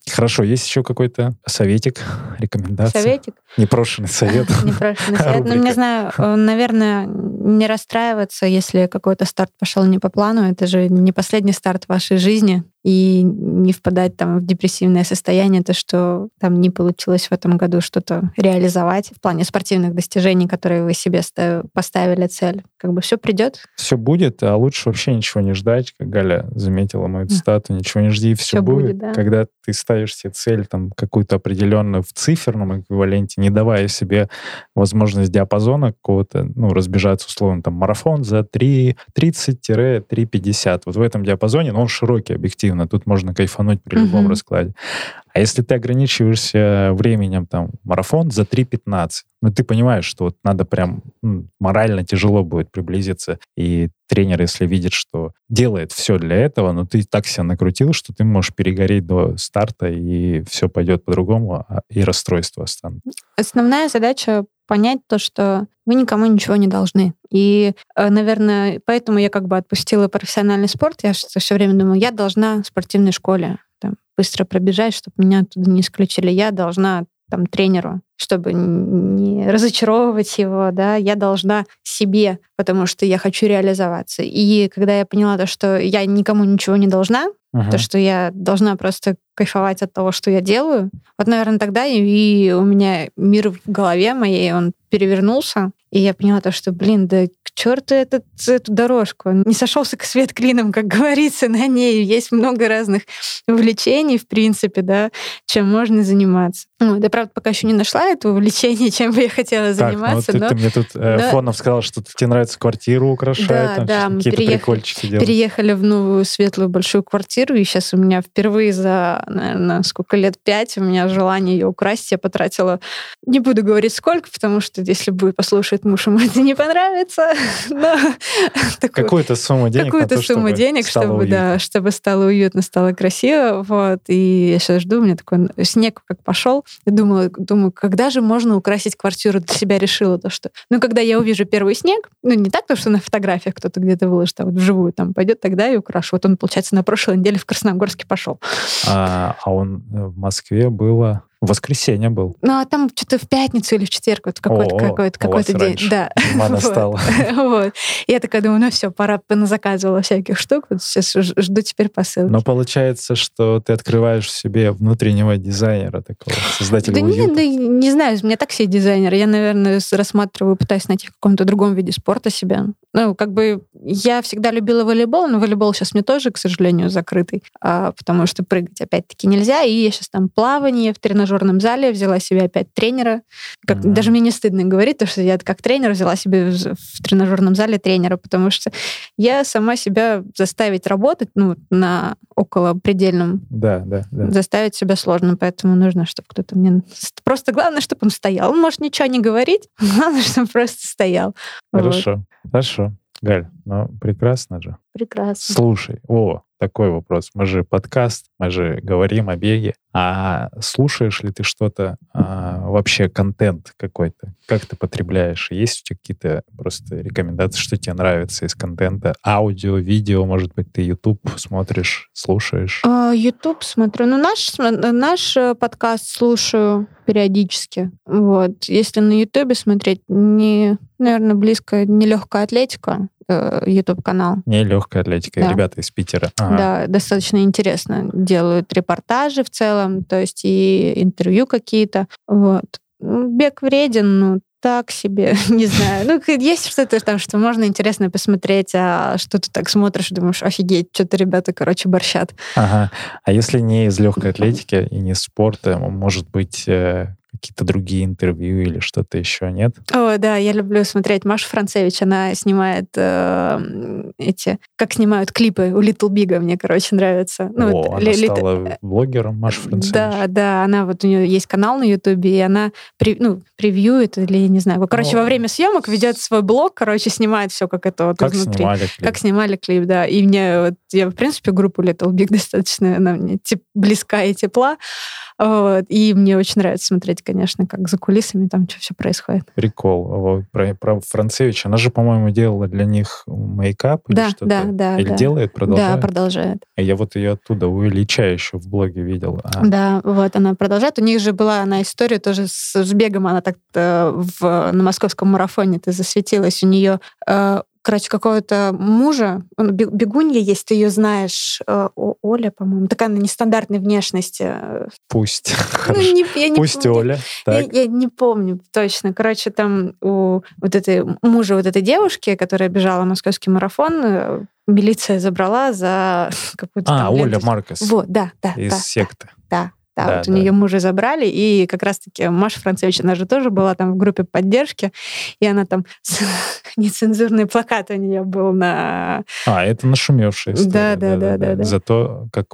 Хорошо, есть еще какой-то советик, рекомендация? Советик? Непрошенный совет. Непрошенный совет. Ну, не знаю, э, наверное, не расстраиваться, если какой-то старт пошел не по плану. Это же не последний старт вашей жизни. И не впадать там в депрессивное состояние, то, что там не получилось в этом году что-то реализовать в плане спортивных достижений, которые вы себе ста- поставили цель. Как бы все придет, Все будет, а лучше вообще ничего не ждать, как Галя заметила мою цитату, ничего не жди, все Всё будет. будет, да. Когда ты ставишь себе цель там какую-то определенную в циферном эквиваленте, не давая себе возможность диапазона какого-то, ну, разбежаться условно, там, марафон за 3, 30-3,50. Вот в этом диапазоне, но он широкий, объективно, тут можно кайфануть при любом Мгм. раскладе. А если ты ограничиваешься временем, там, марафон за 3.15, ну, ты понимаешь, что вот надо прям м, морально тяжело будет приблизиться. И тренер, если видит, что делает все для этого, но ты так себя накрутил, что ты можешь перегореть до старта, и все пойдет по-другому, а- и расстройства останутся. Основная задача понять то, что вы никому ничего не должны. И, э, наверное, поэтому я как бы отпустила профессиональный спорт. Я все время думала, я должна в спортивной школе там, быстро пробежать, чтобы меня оттуда не исключили. Я должна там тренеру, чтобы не разочаровывать его, да, я должна себе, потому что я хочу реализоваться. И когда я поняла то, что я никому ничего не должна, то, что я должна просто кайфовать от того, что я делаю. Вот, наверное, тогда и, и у меня мир в голове моей, он перевернулся, и я поняла то, что, блин, да к черту этот, эту дорожку. Не сошелся к свет клином, как говорится, на ней есть много разных увлечений, в принципе, да, чем можно заниматься. Ну, я, правда, пока еще не нашла это увлечение, чем бы я хотела Так, ну, заниматься, ты, но ты мне тут э, Да. Фонов сказал, что тебе нравится квартиру украшать, Да, там да, мы переехали- переехали в новую светлую большую квартиру, и сейчас у меня впервые за, наверное, сколько лет, пять, у меня желание ее украсть. Я потратила, не буду говорить сколько, потому что если будет послушать муж, ему это не понравится. Такую- Какую-то сумму денег какую-то то, сумму чтобы денег, стало чтобы, уютно. да, чтобы стало уютно, стало красиво, вот. И я сейчас жду, у меня такой снег как пошел, и думала, думаю, когда же можно украсить квартиру? Для себя решила то, что, ну, когда я увижу первый снег, ну, не так, то, что на фотографиях кто-то где-то выложит, а вот вживую там пойдет, тогда и украшу. Вот он, получается, на прошлой неделе в Красногорске пошел. А, а он э, в Москве было... В воскресенье был. Ну, а там что-то в пятницу или в четверг, вот какой-то, вас какой-то день. раньше. Да. Вот. Вот. Я такая думаю, ну все, пора заказывала всяких штук. Вот сейчас жду теперь посылки. Но получается, что ты открываешь в себе внутреннего дизайнера такого, создателя Да не, уюта. да не знаю, у меня так все дизайнеры. Я, наверное, рассматриваю, пытаюсь найти в каком-то другом виде спорта себя. Ну, как бы я всегда любила волейбол, но волейбол сейчас мне тоже, к сожалению, закрытый, а, потому что прыгать опять-таки нельзя. И я сейчас там плавание в тренажерном зале, взяла себе опять тренера. Как, Мгм. Даже мне не стыдно говорить, то, что я как тренер взяла себе в, в тренажерном зале тренера, потому что я сама себя заставить работать ну, на около предельном Да, да, да. заставить себя сложно, поэтому нужно, чтобы кто-то мне... Просто главное, чтобы он стоял. Он может ничего не говорить, главное, чтобы просто стоял. Вот. Хорошо, хорошо. Галь, ну прекрасно же. Прекрасно. Слушай, о, такой вопрос. Мы же подкаст, мы же говорим о беге. А слушаешь ли ты что-то, а, вообще контент какой-то? Как ты потребляешь? Есть у тебя какие-то просто рекомендации, что тебе нравится из контента? Аудио, видео, может быть, ты YouTube смотришь, слушаешь? А, YouTube смотрю. Ну, наш, наш э, подкаст слушаю периодически. Вот. Если на YouTube смотреть, не, наверное, близко нелегкая атлетика, э, YouTube-канал. Не легкая атлетика, да. ребята из Питера. Ага. Да, достаточно интересно. Делают репортажи в целом, то есть и интервью какие-то. Вот. Ну, бег вреден, ну, так себе, не знаю. Ну, есть что-то там, что можно интересно посмотреть, а что ты так смотришь, думаешь, офигеть, что-то ребята, короче, борщат. Ага. А если не из легкой атлетики и не спорта, может быть, э, какие-то другие интервью или что-то еще, нет? О, да, я люблю смотреть Машу Францевич. Она снимает э, эти... Как снимают клипы у Little Big, мне, короче, нравится. Ну, О, вот, она ли, стала ли, блогером, Маша Францевич. Да, да, она вот, у нее есть канал на Ютубе, и она при, ну, превьюет или, не знаю, короче, О. во время съемок ведет свой блог, короче, снимает все, как это вот как изнутри. Снимали клип. Как снимали клип, да. И мне, вот, я, в принципе, группу Little Big достаточно, она мне теп, близка и тепла. Вот. И мне очень нравится смотреть, конечно, как за кулисами там что все происходит. Прикол. Вот, про, про Францевич. Она же, по-моему, делала для них мейкап да, или что-то. Да, да, Или да. делает, продолжает? Да, продолжает. А я вот ее оттуда, у Ильича еще в блоге видел. А. Да, вот она продолжает. У них же была она история тоже с, с бегом. Она так в, на московском марафоне ты засветилась. У нее э, короче, какого-то мужа, бегунья есть, ты ее знаешь, э, Оля, по-моему, такая она нестандартной внешности. Пусть. Ну, не, я не Пусть помню. Оля. Я, я не помню точно. Короче, там у вот этой мужа вот этой девушки, которая бежала московский марафон, э, милиция забрала за какую-то А, Оля Маркес. Вот, да, да. Из да, секты. Да, да, да, вот да. у нее мужа забрали, и как раз-таки Маша Францевич, она же тоже была там в группе поддержки, и она там нецензурный плакат у нее был на... А, это нашумевшая история. Да, да, да, да. да, За то, как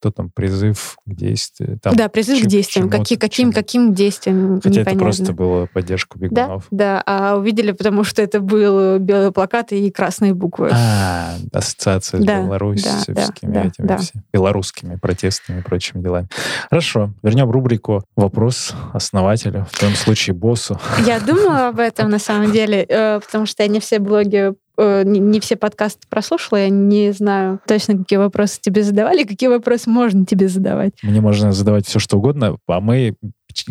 что там призыв к действию. Там, да, призыв чем, к действиям. Какие, каким, каким действиям, Хотя непонятно. это просто было поддержку бегунов. Да, да, а увидели, потому что это был белый плакат и красные буквы. А, ассоциация с да, белорусскими да, да, этими да. Все, белорусскими протестами и прочими делами. Хорошо, вернем рубрику «Вопрос основателю», в том случае боссу. Я думала об этом на самом деле, э, потому что я не все блоги Э, не все подкасты прослушала, я не знаю точно, какие вопросы тебе задавали, какие вопросы можно тебе задавать. Мне можно задавать все, что угодно, а мы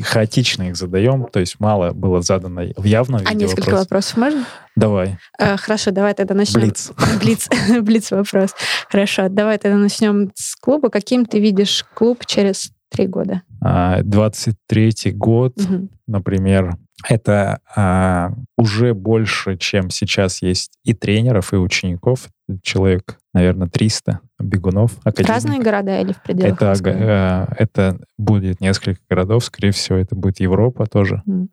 хаотично их задаем, то есть мало было задано в явном А несколько вопрос. вопросов можно? Давай. А, хорошо, давай тогда начнем. Блиц. Блиц. Блиц вопрос. Хорошо, давай тогда начнем с клуба. Каким ты видишь клуб через три года? 23-й а, год, угу. например, это а, уже больше, чем сейчас есть и тренеров, и учеников. Человек, наверное, 300 бегунов. Разные города или в пределах это, э, это будет несколько городов. Скорее всего, это будет Европа тоже. Mm.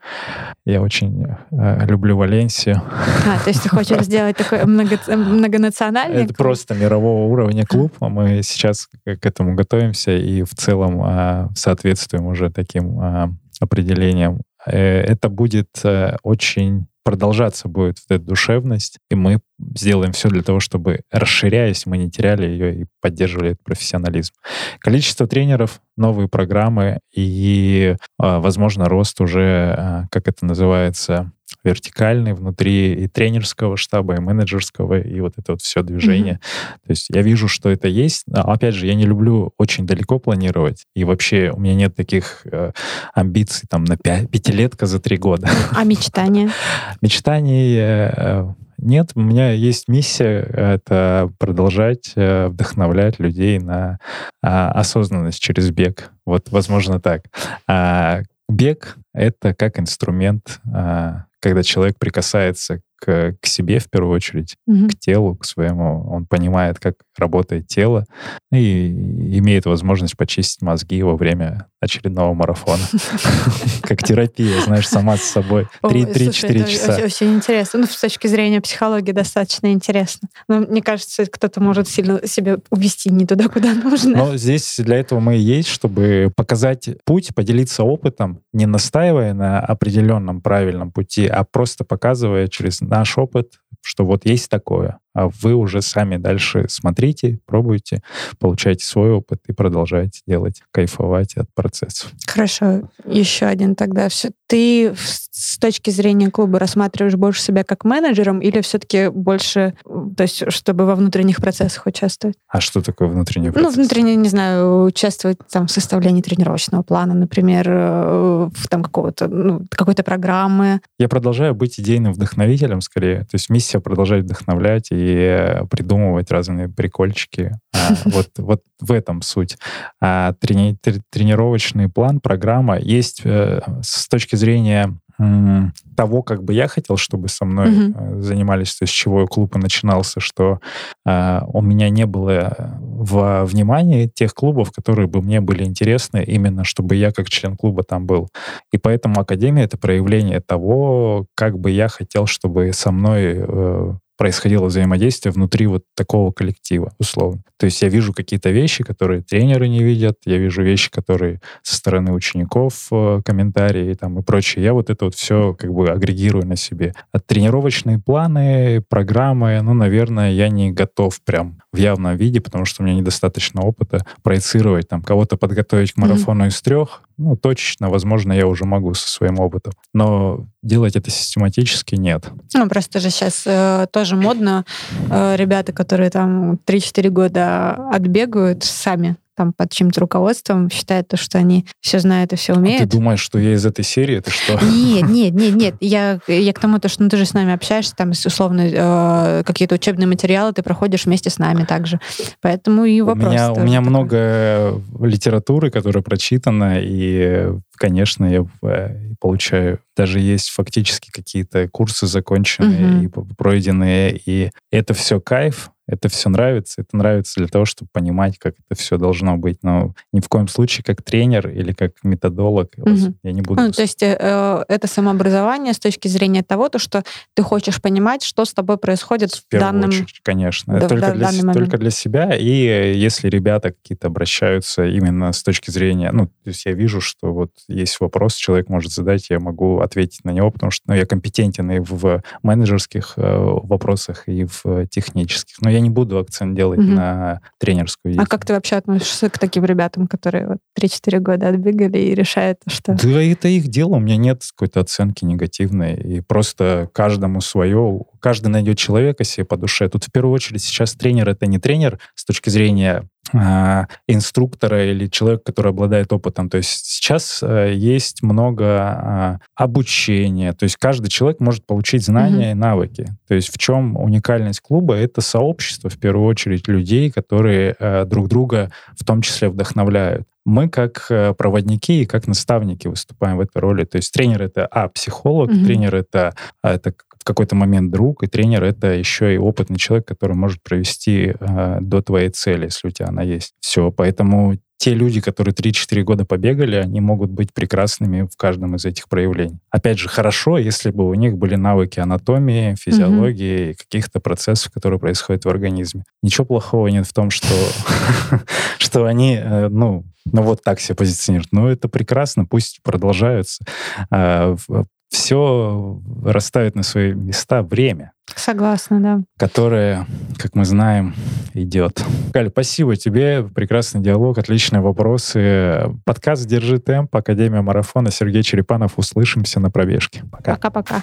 Я очень э, люблю Валенсию. А, то есть ты хочешь сделать такой много, многонациональный Это просто мирового уровня клуб. А мы сейчас к этому готовимся и в целом э, соответствуем уже таким э, определениям Э, это будет э, очень продолжаться будет эта душевность, и мы сделаем все для того, чтобы, расширяясь, мы не теряли ее и поддерживали этот профессионализм. Количество тренеров, новые программы и, а, возможно, рост уже, как это называется, вертикальный внутри и тренерского штаба, и менеджерского, и вот это вот все движение. Mm-hmm. То есть я вижу, что это есть. Но, опять же, я не люблю очень далеко планировать, и вообще у меня нет таких э, амбиций там на пять, пятилетка за три года. А мечтания? Мечтаний э, нет, у меня есть миссия — это продолжать э, вдохновлять людей на а, осознанность через бег. Вот, возможно, так. А, бег — это как инструмент, а, когда человек прикасается к, к себе в первую очередь, угу. к телу, к своему. Он понимает, как работает тело и имеет возможность почистить мозги во время очередного марафона. Как терапия, знаешь, сама с собой. 3-4 часа. Очень интересно. Ну, с точки зрения психологии достаточно интересно. Но мне кажется, кто-то может сильно себя увести не туда, куда нужно. Но здесь для этого мы и есть, чтобы показать путь, поделиться опытом, не настаивая на определенном правильном пути, а просто показывая через наш опыт, что вот есть такое. А вы уже сами дальше смотрите, пробуйте, получайте свой опыт и продолжайте делать, кайфовать от процессов. Хорошо. Еще один тогда. Все. Ты с точки зрения клуба рассматриваешь больше себя как менеджером или все-таки больше, то есть, чтобы во внутренних процессах участвовать? А что такое внутренний процесс? Ну, внутренне, не знаю, участвовать там, в составлении тренировочного плана, например, э, в там какого-то, ну, какой-то программы. Я продолжаю быть идейным вдохновителем скорее. То есть миссия продолжать вдохновлять и придумывать разные прикольчики. А, вот, вот в этом суть. А трени- тренировочный план, программа есть э, с точки зрения того, как бы я хотел, чтобы со мной mm-hmm. занимались, то есть с чего клуб и начинался, что э, у меня не было в внимании тех клубов, которые бы мне были интересны, именно чтобы я как член клуба там был. И поэтому Академия — это проявление того, как бы я хотел, чтобы со мной э, происходило взаимодействие внутри вот такого коллектива, условно. То есть я вижу какие-то вещи, которые тренеры не видят, я вижу вещи, которые со стороны учеников, э, комментарии там и прочее. Я вот это вот все как бы агрегирую на себе. А тренировочные планы, программы, ну, наверное, я не готов прям в явном виде, потому что у меня недостаточно опыта проецировать, там, кого-то подготовить к марафону mm-hmm. из трех, ну, точечно, возможно, я уже могу со своим опытом. Но делать это систематически нет. Ну, просто же сейчас э, тоже модно э, ребята, которые там 3-4 года отбегают сами там под чьим-то руководством, считают то, что они все знают и все умеют. А ты думаешь, что я из этой серии? Это что? Нет, нет, нет, нет. Я, я к тому, то, что ну, ты же с нами общаешься, там, условно, э, какие-то учебные материалы ты проходишь вместе с нами также. Поэтому и вопрос. У меня, у меня много литературы, которая прочитана, и, конечно, я э, получаю. Даже есть фактически какие-то курсы законченные угу. и пройденные, и это все кайф, это все нравится. Это нравится для того, чтобы понимать, как это все должно быть. Но ни в коем случае как тренер или как методолог угу. я не буду. Ну, то есть э, э, это самообразование с точки зрения того, то, что ты хочешь понимать, что с тобой происходит в, в данном... Очередь, конечно. Да, только, для, момент. только для себя. И если ребята какие-то обращаются именно с точки зрения... Ну, то есть я вижу, что вот есть вопрос, человек может задать, я могу ответить на него, потому что ну, я компетентен и в менеджерских э, вопросах, и в технических. Но я не буду акцент делать угу. на тренерскую. А как ты вообще относишься к таким ребятам, которые вот 3-4 года отбегали и решают, что... Да это их дело, у меня нет какой-то оценки негативной. И просто каждому свое, каждый найдет человека себе по душе. Тут в первую очередь сейчас тренер — это не тренер с точки зрения инструктора или человека, который обладает опытом. То есть сейчас э, есть много а, обучения, то есть каждый человек может получить знания mm-hmm. и навыки. То есть в чем уникальность клуба? Это сообщество, в первую очередь, людей, которые а, друг друга в том числе вдохновляют мы как э, проводники и как наставники выступаем в этой роли. То есть тренер это а психолог, mm-hmm. тренер это это какой-то момент друг, и тренер — это еще и опытный человек, который может провести э, до твоей цели, если у тебя она есть. Все, поэтому те люди, которые 3-4 года побегали, они могут быть прекрасными в каждом из этих проявлений. Опять же, хорошо, если бы у них были навыки анатомии, физиологии, mm-hmm. каких-то процессов, которые происходят в организме. Ничего плохого нет в том, что, что они, э, ну, ну вот так себя позиционируют. Но это прекрасно, пусть продолжаются. Все расставит на свои места время. Согласна, да. Которое, как мы знаем, идет. Галя, спасибо тебе. Прекрасный диалог, отличные вопросы. Подкаст «Держи темп», Академия марафона. Сергей Черепанов. Услышимся на пробежке. Пока. Пока-пока.